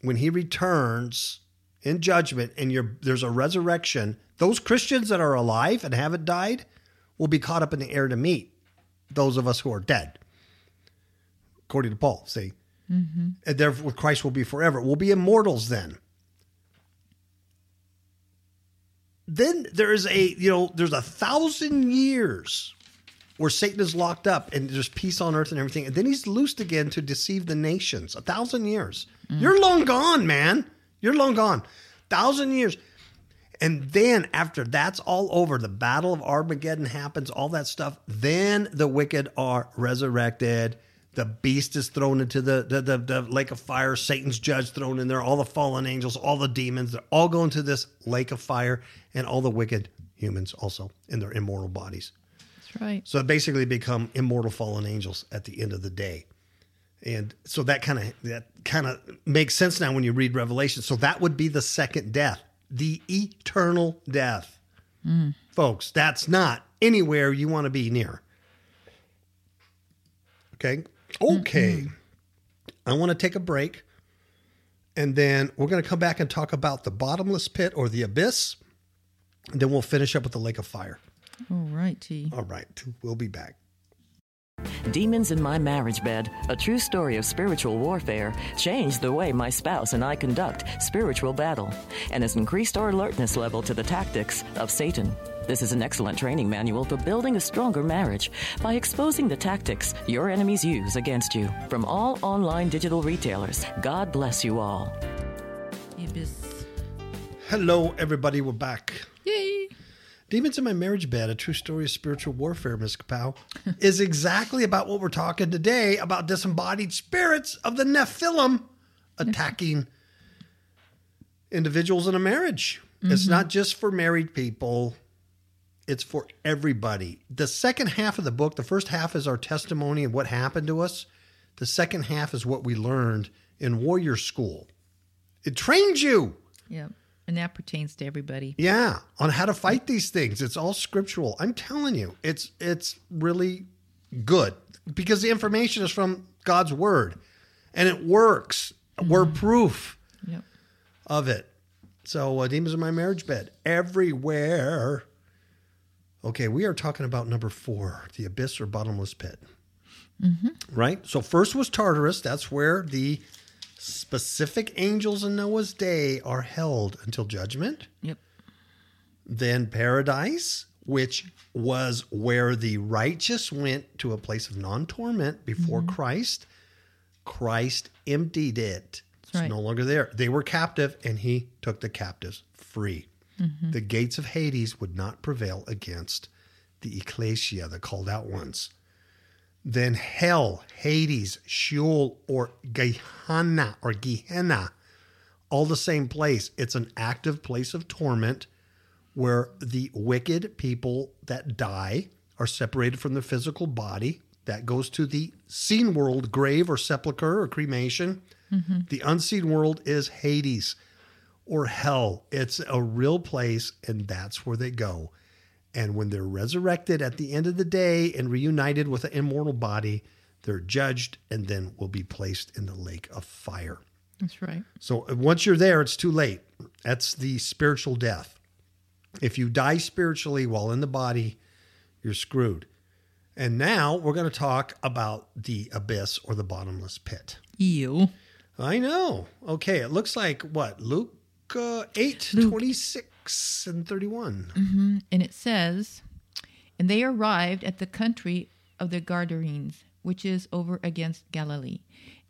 when He returns in judgment, and you're, there's a resurrection, those Christians that are alive and haven't died will be caught up in the air to meet those of us who are dead, according to Paul. See mm-hmm. and therefore Christ will be forever. We'll be immortals then. Then there is a, you know, there's a thousand years where Satan is locked up and there's peace on earth and everything. And then he's loosed again to deceive the nations. A thousand years. Mm. You're long gone, man. You're long gone. Thousand years. And then after that's all over, the battle of Armageddon happens, all that stuff, then the wicked are resurrected. The beast is thrown into the, the, the, the lake of fire. Satan's judge thrown in there. All the fallen angels, all the demons, they're all going to this lake of fire, and all the wicked humans also in their immortal bodies. That's right. So basically become immortal fallen angels at the end of the day. And so that kind of that kind of makes sense now when you read Revelation. So that would be the second death, the eternal death. Mm. Folks, that's not anywhere you want to be near. Okay? Okay. I want to take a break and then we're going to come back and talk about the bottomless pit or the abyss And then we'll finish up with the lake of fire. All right, T. All right. We'll be back. Demons in My Marriage Bed, a true story of spiritual warfare, changed the way my spouse and I conduct spiritual battle and has increased our alertness level to the tactics of Satan. This is an excellent training manual for building a stronger marriage by exposing the tactics your enemies use against you from all online digital retailers. God bless you all. Hello, everybody. We're back. Yay. Demons in My Marriage Bed, a true story of spiritual warfare, Ms. Kapow, is exactly about what we're talking today about disembodied spirits of the Nephilim attacking individuals in a marriage. It's mm-hmm. not just for married people, it's for everybody. The second half of the book, the first half is our testimony of what happened to us. The second half is what we learned in warrior school. It trains you. Yep. And that pertains to everybody. Yeah, on how to fight these things. It's all scriptural. I'm telling you, it's it's really good because the information is from God's word and it works. We're proof Yep. of it. So, uh, demons in my marriage bed everywhere. Okay, we are talking about number four, the abyss or bottomless pit. Right. So first was Tartarus. That's where the specific angels in Noah's day are held until judgment. Yep. Then paradise, which was where the righteous went to a place of non torment before mm-hmm. Christ. Christ emptied it. It's right. no longer there. They were captive and he took the captives free. Mm-hmm. The gates of Hades would not prevail against the ecclesia, the called out ones. Then hell, Hades, Sheol, or Gehenna, or Gehenna, all the same place. It's an active place of torment where the wicked people that die are separated from the physical body. That goes to the seen world, grave or sepulcher or cremation. Mm-hmm. The unseen world is Hades or hell. It's a real place, and that's where they go. And when they're resurrected at the end of the day and reunited with an immortal body, they're judged and then will be placed in the lake of fire. That's right. So uh, once you're there, it's too late. That's the spiritual death. If you die spiritually while in the body, you're screwed. And now we're going to talk about the abyss or the bottomless pit. You. I know. Okay, it looks like what? Luke uh, 8, Luke. 26 and 31. Mm-hmm. And it says, And they arrived at the country of the Gadarenes, which is over against Galilee.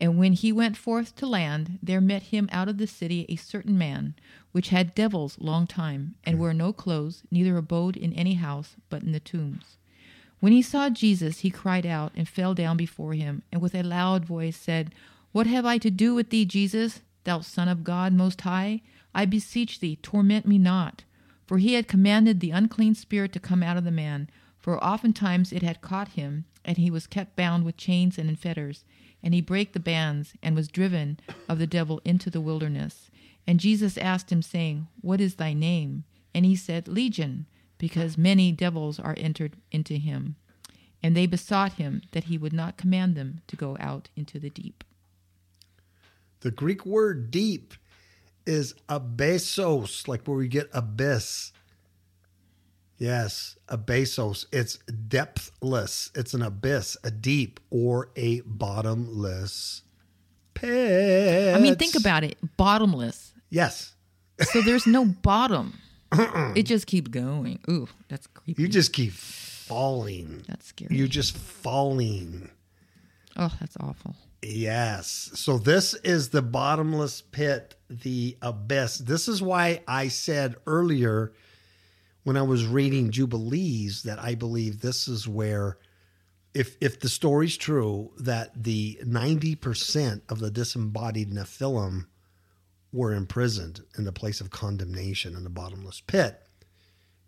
And when he went forth to land, there met him out of the city a certain man, which had devils long time, and wore no clothes, neither abode in any house, but in the tombs. When he saw Jesus, he cried out and fell down before him, and with a loud voice said, What have I to do with thee, Jesus, thou Son of God Most High? I beseech thee, torment me not. For he had commanded the unclean spirit to come out of the man, for oftentimes it had caught him, and he was kept bound with chains and in fetters. And he brake the bands, and was driven of the devil into the wilderness. And Jesus asked him, saying, What is thy name? And he said, Legion, because many devils are entered into him. And they besought him that he would not command them to go out into the deep. The Greek word deep is abyssos, like where we get abyss. Yes, abyssos. It's depthless. It's an abyss, a deep, or a bottomless pit. I mean, think about it bottomless. Yes. So there's no bottom. it just keeps going. Ooh, that's creepy. You just keep falling. that's scary. You're just falling. oh, that's awful. Yes. So this is the bottomless pit, the abyss. This is why I said earlier when I was reading Jubilees that I believe this is where if if the story's true that the 90% of the disembodied Nephilim were imprisoned in the place of condemnation in the bottomless pit.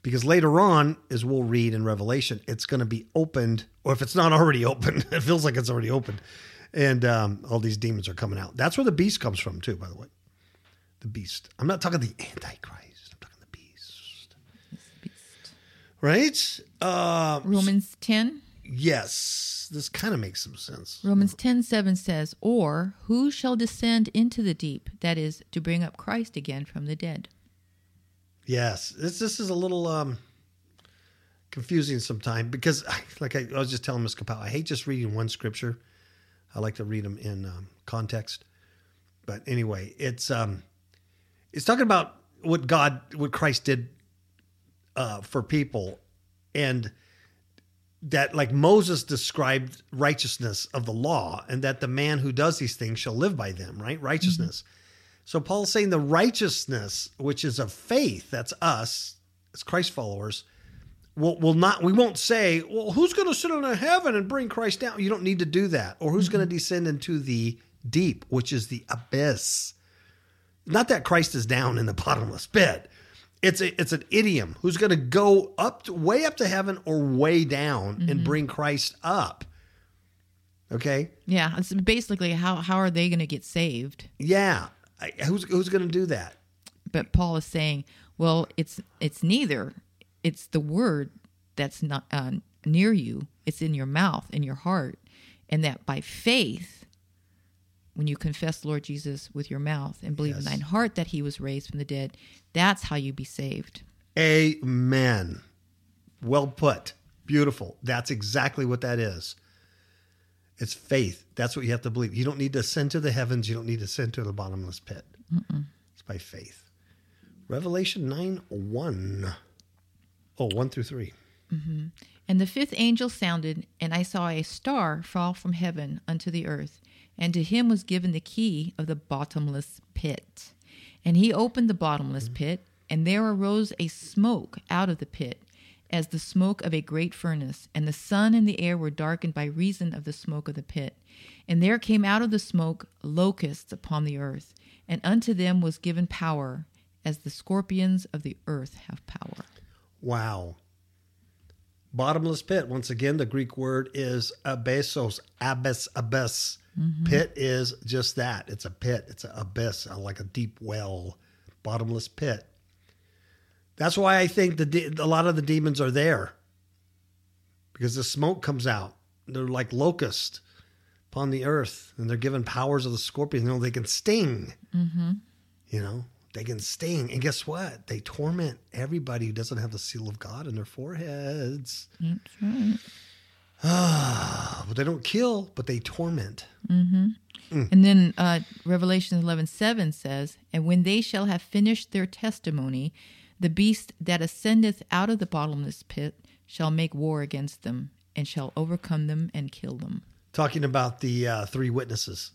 Because later on, as we'll read in Revelation, it's going to be opened, or if it's not already opened, it feels like it's already opened. And um, all these demons are coming out. That's where the beast comes from, too, by the way. The beast. I'm not talking the Antichrist, I'm talking the beast. The beast. Right? Uh, Romans 10. yes, this kind of makes some sense. Romans 10 7 says, Or who shall descend into the deep? That is, to bring up Christ again from the dead. Yes, this this is a little um, confusing sometimes because, like I, I was just telling Miss Capel, I hate just reading one scripture. I like to read them in um, context. But anyway, it's um, it's talking about what God, what Christ did uh, for people, and that like Moses described righteousness of the law, and that the man who does these things shall live by them. Right, righteousness. So Paul's saying the righteousness, which is of faith, that's us as Christ followers, will will not. We won't say, well, who's going to sit in heaven and bring Christ down? You don't need to do that, or who's going to mm-hmm. descend into the deep, which is the abyss. Not that Christ is down in the bottomless pit. It's a it's an idiom. Who's going to go up to, way up to heaven or way down and mm-hmm. bring Christ up? Okay. Yeah, it's basically how how are they going to get saved? Yeah. Who's who's going to do that? But Paul is saying, well, it's it's neither. It's the word that's not uh, near you. It's in your mouth, in your heart, and that by faith, when you confess Lord Jesus with your mouth and believe in thine heart that He was raised from the dead, that's how you be saved. Amen. Well put. Beautiful. That's exactly what that is. It's faith. That's what you have to believe. You don't need to ascend to the heavens. You don't need to ascend to the bottomless pit. It's by faith. Revelation 9 1. Oh, 1 through 3. mm-hmm. And the fifth angel sounded, and I saw a star fall from heaven unto the earth, and to him was given the key of the bottomless pit. And he opened the bottomless pit, and there arose a smoke out of the pit, as the smoke of a great furnace, and the sun and the air were darkened by reason of the smoke of the pit. And there came out of the smoke locusts upon the earth, and unto them was given power, as the scorpions of the earth have power. Wow. Bottomless pit. Once again, the Greek word is abyssos, abyss, abyss. Mm-hmm. Pit is just that. It's a pit. It's an abyss, like a deep well, bottomless pit. That's why I think the de- a lot of the demons are there, because the smoke comes out. They're like locusts upon the earth, and they're given powers of the scorpion. You know, they can sting. Mm-hmm. You know, they can sting. And guess what? They torment everybody who doesn't have the seal of God in their foreheads. That's right. But they don't kill, but they torment. And then uh, Revelation eleven seven says, And when they shall have finished their testimony, the beast that ascendeth out of the bottomless pit shall make war against them, and shall overcome them and kill them. Talking about the uh, three witnesses.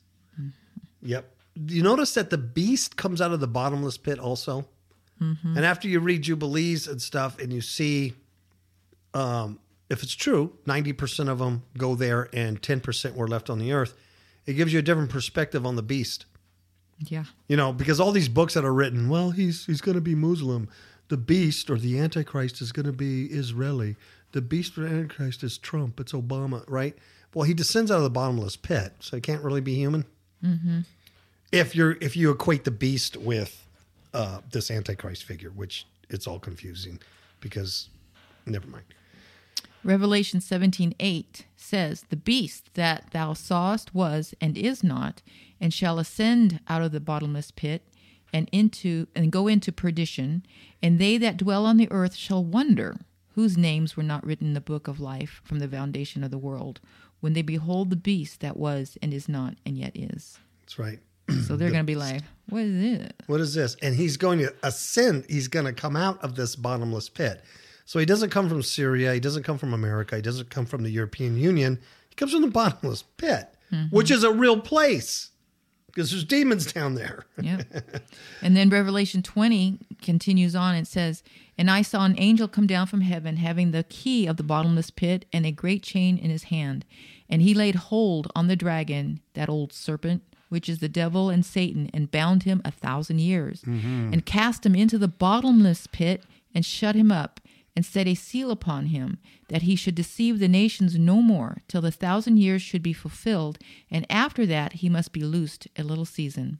Yep. You notice that the beast comes out of the bottomless pit also? And after you read Jubilees and stuff, and you see, um, if it's true, 90% of them go there and 10% were left on the earth, it gives you a different perspective on the beast. Yeah. You know, because all these books that are written, well, he's he's going to be Muslim. The beast or the Antichrist is going to be Israeli. The beast or Antichrist is Trump. It's Obama, right? Well, he descends out of the bottomless pit, so he can't really be human. Mm-hmm. If you're if you equate the beast with uh, this Antichrist figure, which it's all confusing, because never mind. Revelation seventeen eight says, The beast that thou sawest was and is not, and shall ascend out of the bottomless pit, and into and go into perdition, and they that dwell on the earth shall wonder, whose names were not written in the book of life from the foundation of the world, when they behold the beast that was and is not and yet is. That's right. So they're going to be like, What is it? What is this? And he's going to ascend. He's going to come out of this bottomless pit. So he doesn't come from Syria. He doesn't come from America. He doesn't come from the European Union. He comes from the bottomless pit, mm-hmm. which is a real place because there's demons down there. yeah. and then Revelation 20 continues on. and says, And I saw an angel come down from heaven, having the key of the bottomless pit and a great chain in his hand. And he laid hold on the dragon, that old serpent, which is the devil and Satan, and bound him a thousand years, mm-hmm. and cast him into the bottomless pit, and shut him up, and set a seal upon him, that he should deceive the nations no more, till the thousand years should be fulfilled, and after that he must be loosed a little season.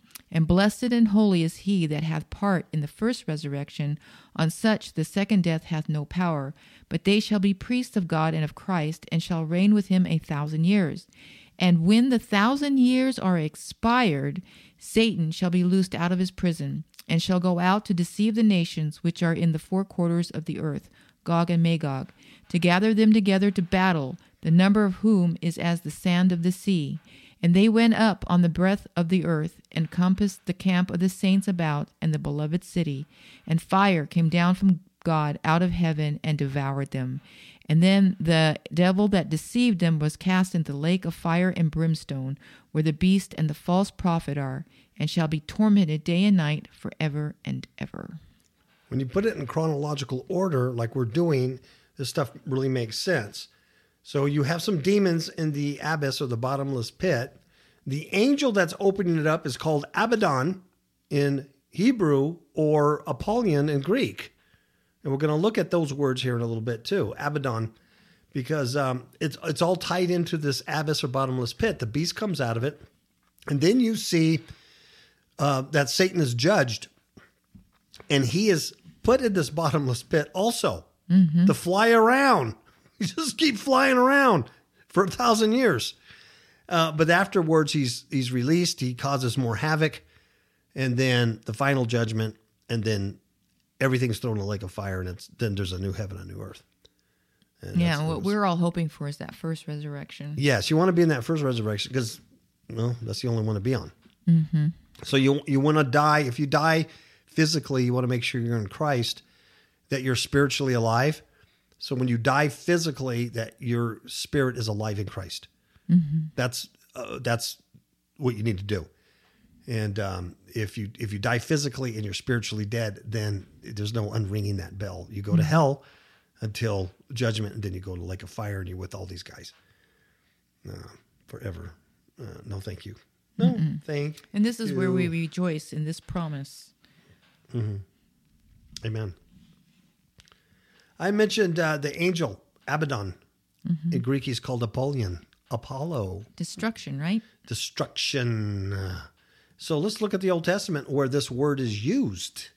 And blessed and holy is he that hath part in the first resurrection. On such the second death hath no power, but they shall be priests of God and of Christ, and shall reign with him a thousand years. And when the thousand years are expired, Satan shall be loosed out of his prison, and shall go out to deceive the nations which are in the four quarters of the earth, Gog and Magog, to gather them together to battle, the number of whom is as the sand of the sea. And they went up on the breadth of the earth, and compassed the camp of the saints about, and the beloved city. And fire came down from God out of heaven, and devoured them. And then the devil that deceived them was cast into the lake of fire and brimstone, where the beast and the false prophet are, and shall be tormented day and night forever and ever. When you put it in chronological order, like we're doing, this stuff really makes sense. So you have some demons in the abyss or the bottomless pit. The angel that's opening it up is called Abaddon in Hebrew or Apollyon in Greek. And we're going to look at those words here in a little bit too. Abaddon, because um, it's it's all tied into this abyss or bottomless pit. The beast comes out of it, and then you see uh, that Satan is judged, and he is put in this bottomless pit also to fly around. You just keep flying around for a thousand years. Uh, but afterwards, he's he's released. He causes more havoc, and then the final judgment, and then everything's thrown in a lake of fire, and it's then there's a new heaven, a new earth. And Yeah, that's- and that what we're all hoping for is that first resurrection. Yes, you want to be in that first resurrection because, well, that's the only one to be on. Mm-hmm. So you you want to die. If you die physically, you want to make sure you're in Christ, that you're spiritually alive. So when you die physically, that your spirit is alive in Christ. That's uh, that's what you need to do. And um, if you if you die physically and you're spiritually dead, then there's no unringing that bell. You go to hell until judgment, and then you go to lake of fire, and you're with all these guys uh, forever. Uh, no, thank you. No, thank. And this is where we rejoice in this promise. Amen. I mentioned uh, the angel Abaddon. In Greek, he's called Apollyon. Apollo, Destruction, right? destruction. So let's look at the Old Testament where this word is used,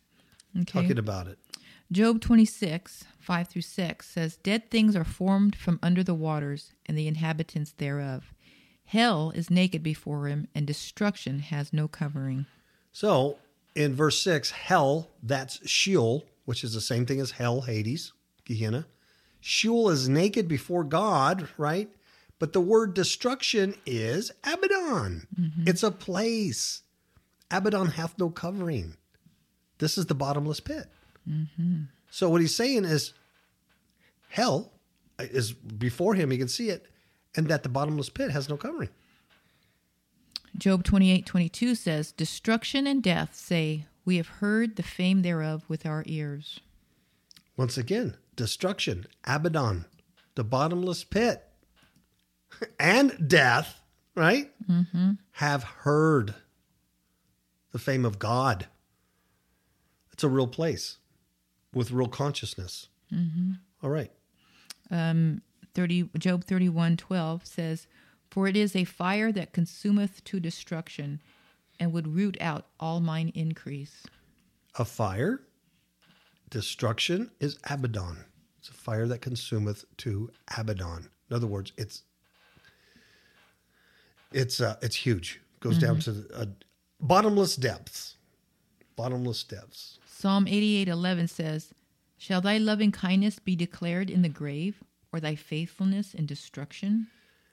Okay. talking about it. Job 26, 5 through 6 says, Dead things are formed from under the waters, and the inhabitants thereof. Hell is naked before him, and destruction has no covering. So in verse 6, hell, that's Sheol, which is the same thing as hell, Hades, Gehenna. Sheol is naked before God, right? But the word destruction is Abaddon. Mm-hmm. It's a place. Abaddon hath no covering. This is the bottomless pit. Mm-hmm. So what he's saying is hell is before him, he can see it, and that the bottomless pit has no covering. Job 28, 22 says, Destruction and death say, We have heard the fame thereof with our ears. Once again, destruction, Abaddon, the bottomless pit, and death, right? Have heard the fame of God. It's a real place with real consciousness. All right. Um, 30, Job 31, 12 says, For it is a fire that consumeth to destruction, and would root out all mine increase. A fire, destruction is Abaddon. It's a fire that consumeth to Abaddon. In other words, it's it's uh, it's huge. Goes down to uh, bottomless depths. Bottomless depths. Psalm eighty-eight eleven says, Shall thy loving kindness be declared in the grave, or thy faithfulness in destruction?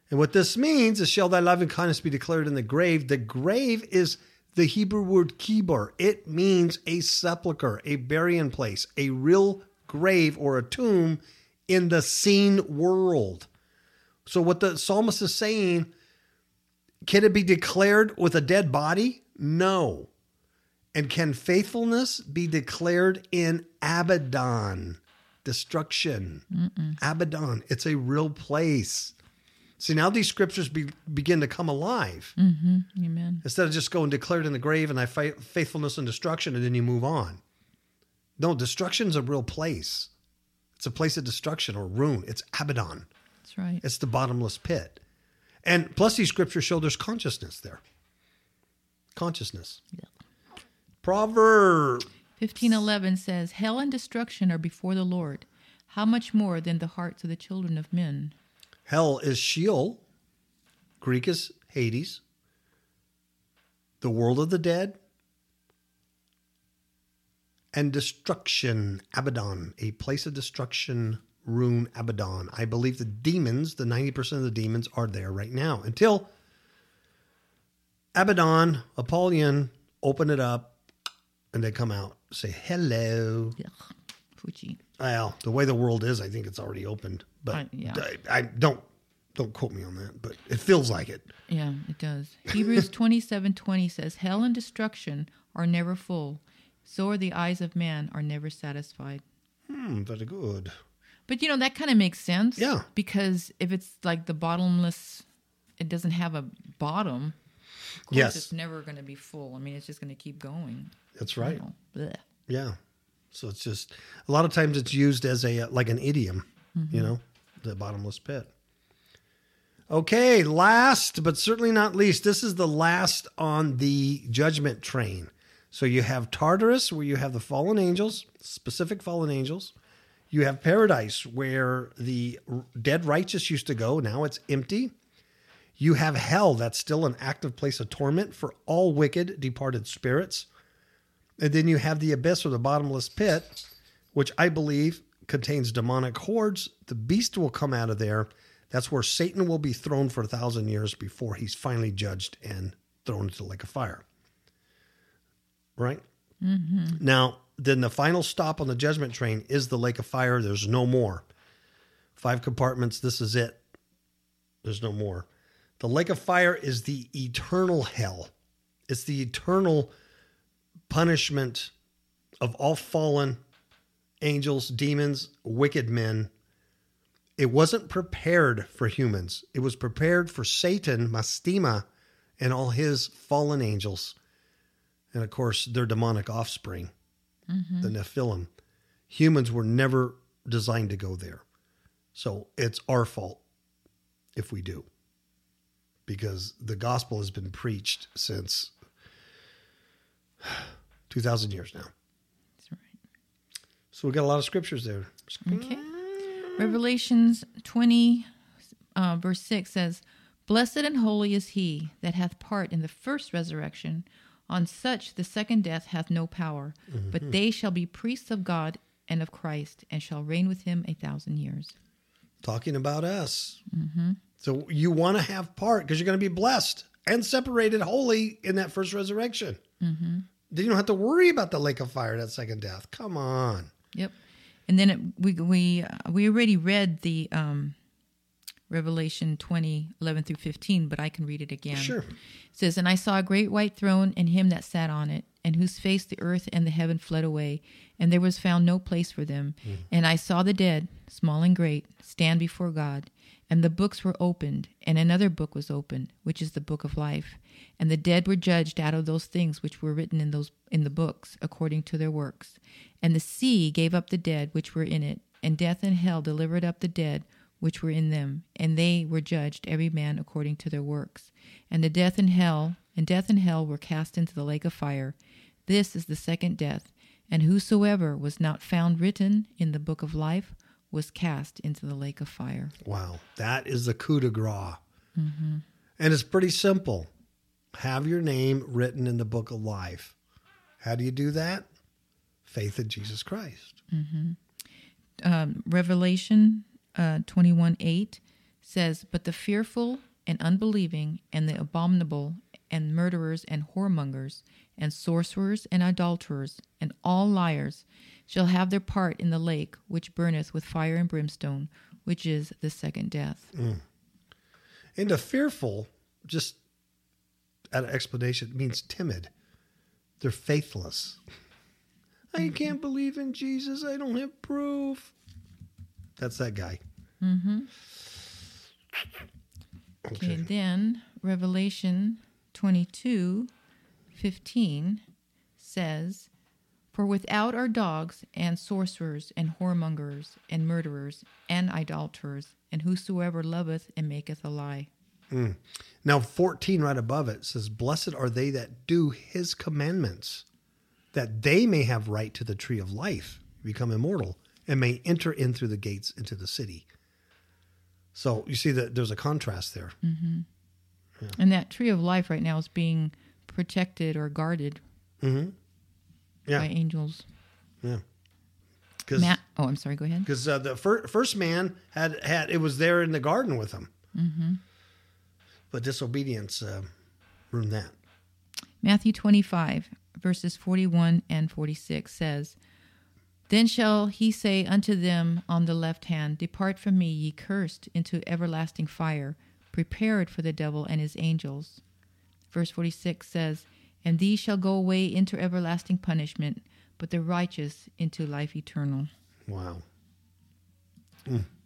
And what this means is, shall thy loving kindness be declared in the grave? The grave is the Hebrew word kibor. It means a sepulcher, a burying place, a real grave or a tomb in the seen world. So, what the psalmist is saying, can it be declared with a dead body? No. And can faithfulness be declared in Abaddon? Destruction. Abaddon. It's a real place. See, now these scriptures be, begin to come alive. Mm-hmm. Amen. Instead of just going declared in the grave and I fight faithfulness and destruction and then you move on. No, destruction's a real place. It's a place of destruction or ruin. It's Abaddon. That's right. It's the bottomless pit. And plus, these scriptures show there's consciousness there. Consciousness. Proverb. 1511 says, Hell and destruction are before the Lord. How much more than the hearts of the children of men? Hell is Sheol. Greek is Hades. The world of the dead. And destruction, Abaddon, a place of destruction, Rune Abaddon. I believe the demons, the 90% of the demons, are there right now until Abaddon, Apollyon, open it up and they come out, say hello. Ugh, Fuji. Well, the way the world is, I think it's already opened, but I- yeah. I, I don't don't quote me on that, but it feels like it. Yeah, it does. Hebrews 27:20 says, "Hell and destruction are never full, so are the eyes of man are never satisfied." Hmm, very good. But you know that kind of makes sense. Yeah. Because if it's like the bottomless, it doesn't have a bottom. Of course, Yes. it's never going to be full. I mean, it's just going to keep going. That's you right. know. Yeah. So it's just a lot of times it's used as a like an idiom, you know, the bottomless pit. Okay, last but certainly not least, this is the last on the judgment train. So you have Tartarus, where you have the fallen angels, specific fallen angels. You have paradise, where the dead righteous used to go. Now it's empty. You have hell, that's still an active place of torment for all wicked departed spirits. And then you have the abyss or the bottomless pit, which I believe contains demonic hordes. The beast will come out of there. That's where Satan will be thrown for a thousand years before he's finally judged and thrown into the lake of fire. Right? Mm-hmm. Now, then the final stop on the judgment train is the lake of fire. There's no more. Five compartments. This is it. There's no more. The lake of fire is the eternal hell. It's the eternal punishment of all fallen angels, demons, wicked men. It wasn't prepared for humans. It was prepared for Satan, Mastema, and all his fallen angels. And of course, their demonic offspring, the mm-hmm. Nephilim. Humans were never designed to go there. So it's our fault if we do. Because the gospel has been preached since 2,000 years now. That's right. So we got a lot of scriptures there. Okay. Mm. Revelations 20, uh, verse 6 says, Blessed and holy is he that hath part in the first resurrection. On such the second death hath no power, but mm-hmm. they shall be priests of God and of Christ, and shall reign with him a thousand years. Talking about us. Mm-hmm. So you want to have part because you're going to be blessed and separated holy in that first resurrection. Mm-hmm. Then you don't have to worry about the lake of fire, that second death. Come on. Yep. And then it, we we uh, we already read the um, Revelation 20, 11 through 15, but I can read it again. Sure. It says, And I saw a great white throne and him that sat on it, and whose face the earth and the heaven fled away, and there was found no place for them. And I saw the dead, small and great, stand before God. And the books were opened, and another book was opened, which is the book of life. And the dead were judged out of those things which were written in those in the books, according to their works. And the sea gave up the dead which were in it, and death and hell delivered up the dead which were in them, and they were judged every man according to their works. And the death and hell and death and hell were cast into the lake of fire. This is the second death, and whosoever was not found written in the book of life was cast into the lake of fire. Wow. That is the coup de grace. Mm-hmm. And it's pretty simple. Have your name written in the book of life. How do you do that? Faith in Jesus Christ. um, Revelation uh, 21 8 says, But the fearful and unbelieving, and the abominable, and murderers, and whoremongers, and sorcerers, and adulterers, and all liars shall have their part in the lake which burneth with fire and brimstone, which is the second death. Mm. And the fearful, just at an explanation, means timid. They're faithless. I can't believe in Jesus. I don't have proof. That's that guy. mm-hmm Okay, then Revelation 22 15 says, For without are dogs and sorcerers and whoremongers and murderers and idolaters and whosoever loveth and maketh a lie. Mm. Now, 14 right above it says, Blessed are they that do his commandments, that they may have right to the tree of life, become immortal, and may enter in through the gates into the city. So you see that there's a contrast there. Mm-hmm. And that tree of life right now is being protected or guarded mm-hmm. Yeah. by angels. Yeah. Because Matt, oh, I'm sorry. Go ahead. uh, the fir- first man had, had, it was there in the garden with him. Mm-hmm. But disobedience uh, ruined that. Matthew 25, verses 41 and 46 says, Then shall he say unto them on the left hand, Depart from me, ye cursed, into everlasting fire, prepared for the devil and his angels. Verse 46 says, And these shall go away into everlasting punishment, but the righteous into life eternal. Wow.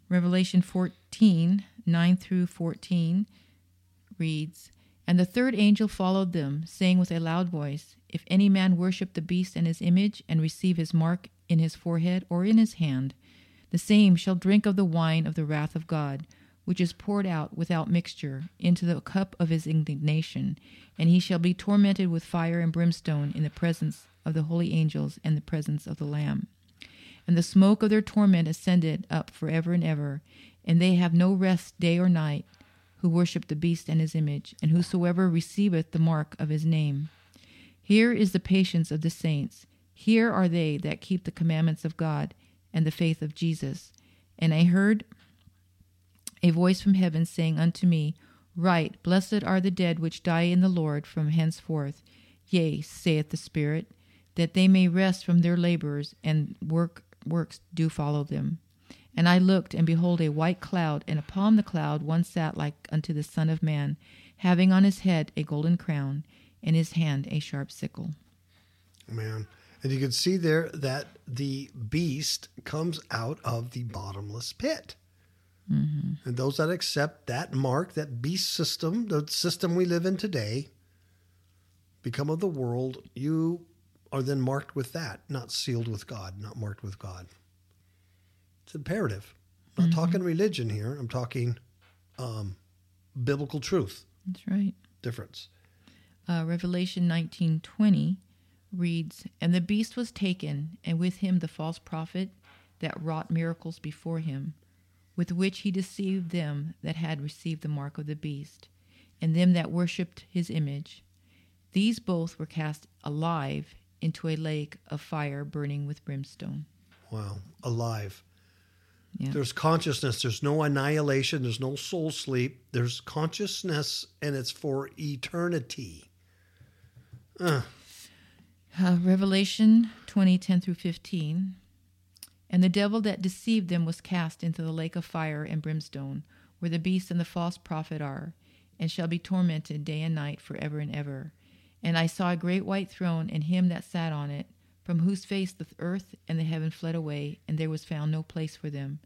Revelation 14, 9 through 14 reads, And the third angel followed them, saying with a loud voice, If any man worship the beast and his image, and receive his mark in his forehead or in his hand, the same shall drink of the wine of the wrath of God, which is poured out without mixture into the cup of his indignation, and he shall be tormented with fire and brimstone in the presence of the holy angels and the presence of the Lamb. And the smoke of their torment ascended up for ever and ever, and they have no rest day or night, who worship the beast and his image, and whosoever receiveth the mark of his name. Here is the patience of the saints. Here are they that keep the commandments of God and the faith of Jesus. And I heard a voice from heaven saying unto me, Write, Blessed are the dead which die in the Lord from henceforth. Yea, saith the Spirit, that they may rest from their labors, and work works do follow them. And I looked, and behold, a white cloud, and upon the cloud one sat like unto the Son of Man, having on his head a golden crown, and his hand a sharp sickle. Man. And you can see there that the beast comes out of the bottomless pit. Mm-hmm. And those that accept that mark, that beast system, the system we live in today, become of the world, you are then marked with that, not sealed with God, not marked with God. It's imperative. I'm not talking religion here. I'm talking um, biblical truth That's right. difference. uh, Revelation 19:20 reads, "And the beast was taken, and with him the false prophet that wrought miracles before him, with which he deceived them that had received the mark of the beast, and them that worshipped his image. These both were cast alive into a lake of fire burning with brimstone." Wow. Alive. Yeah. There's consciousness. There's no annihilation. There's no soul sleep. There's consciousness, and it's for eternity. Uh, Revelation 20, 10 through 15. And the devil that deceived them was cast into the lake of fire and brimstone, where the beast and the false prophet are, and shall be tormented day and night forever and ever. And I saw a great white throne, and him that sat on it, from whose face the earth and the heaven fled away, and there was found no place for them.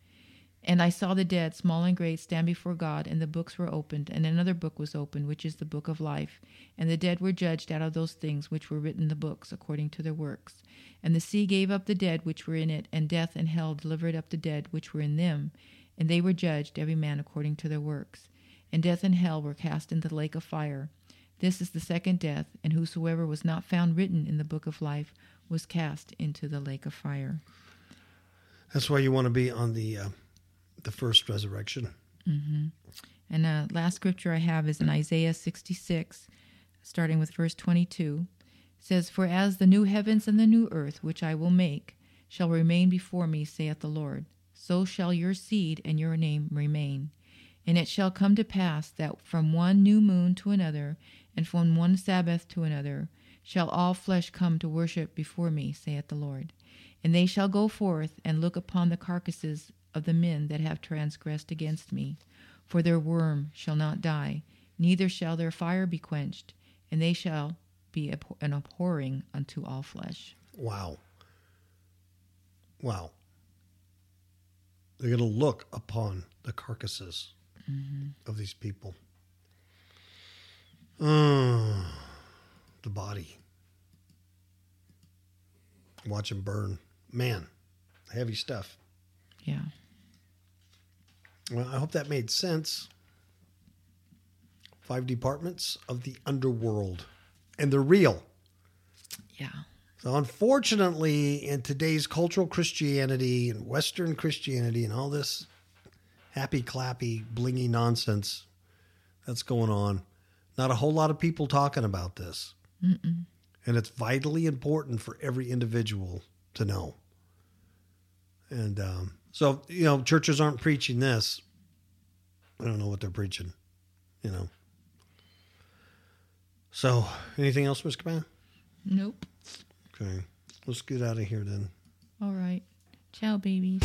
And I saw the dead, small and great, stand before God, and the books were opened, and another book was opened, which is the book of life. And the dead were judged out of those things which were written in the books, according to their works. And the sea gave up the dead which were in it, and death and hell delivered up the dead which were in them. And they were judged, every man according to their works. And death and hell were cast into the lake of fire. This is the second death, and whosoever was not found written in the book of life was cast into the lake of fire. That's why you want to be on the uh, the first resurrection. And uh, last scripture I have is in Isaiah 66, starting with verse 22. It says, For as the new heavens and the new earth, which I will make, shall remain before me, saith the Lord, so shall your seed and your name remain. And it shall come to pass that from one new moon to another, and from one Sabbath to another, shall all flesh come to worship before me, saith the Lord. And they shall go forth and look upon the carcasses of the men that have transgressed against me. For their worm shall not die, neither shall their fire be quenched, and they shall be an abhorring unto all flesh. Wow. Wow. They're going to look upon the carcasses of these people. Uh, the body. Watch them burn. Man, heavy stuff. Yeah. Well, I hope that made sense. Five departments of the underworld, and they're real. Yeah. So, unfortunately, in today's cultural Christianity and Western Christianity and all this happy clappy, blingy nonsense that's going on, not a whole lot of people talking about this. Mm-mm. And it's vitally important for every individual to know. And um, so, you know, churches aren't preaching this. I don't know what they're preaching, you know. So, anything else, Miss Cabana? Nope. Okay. Let's get out of here then. All right. Ciao, babies.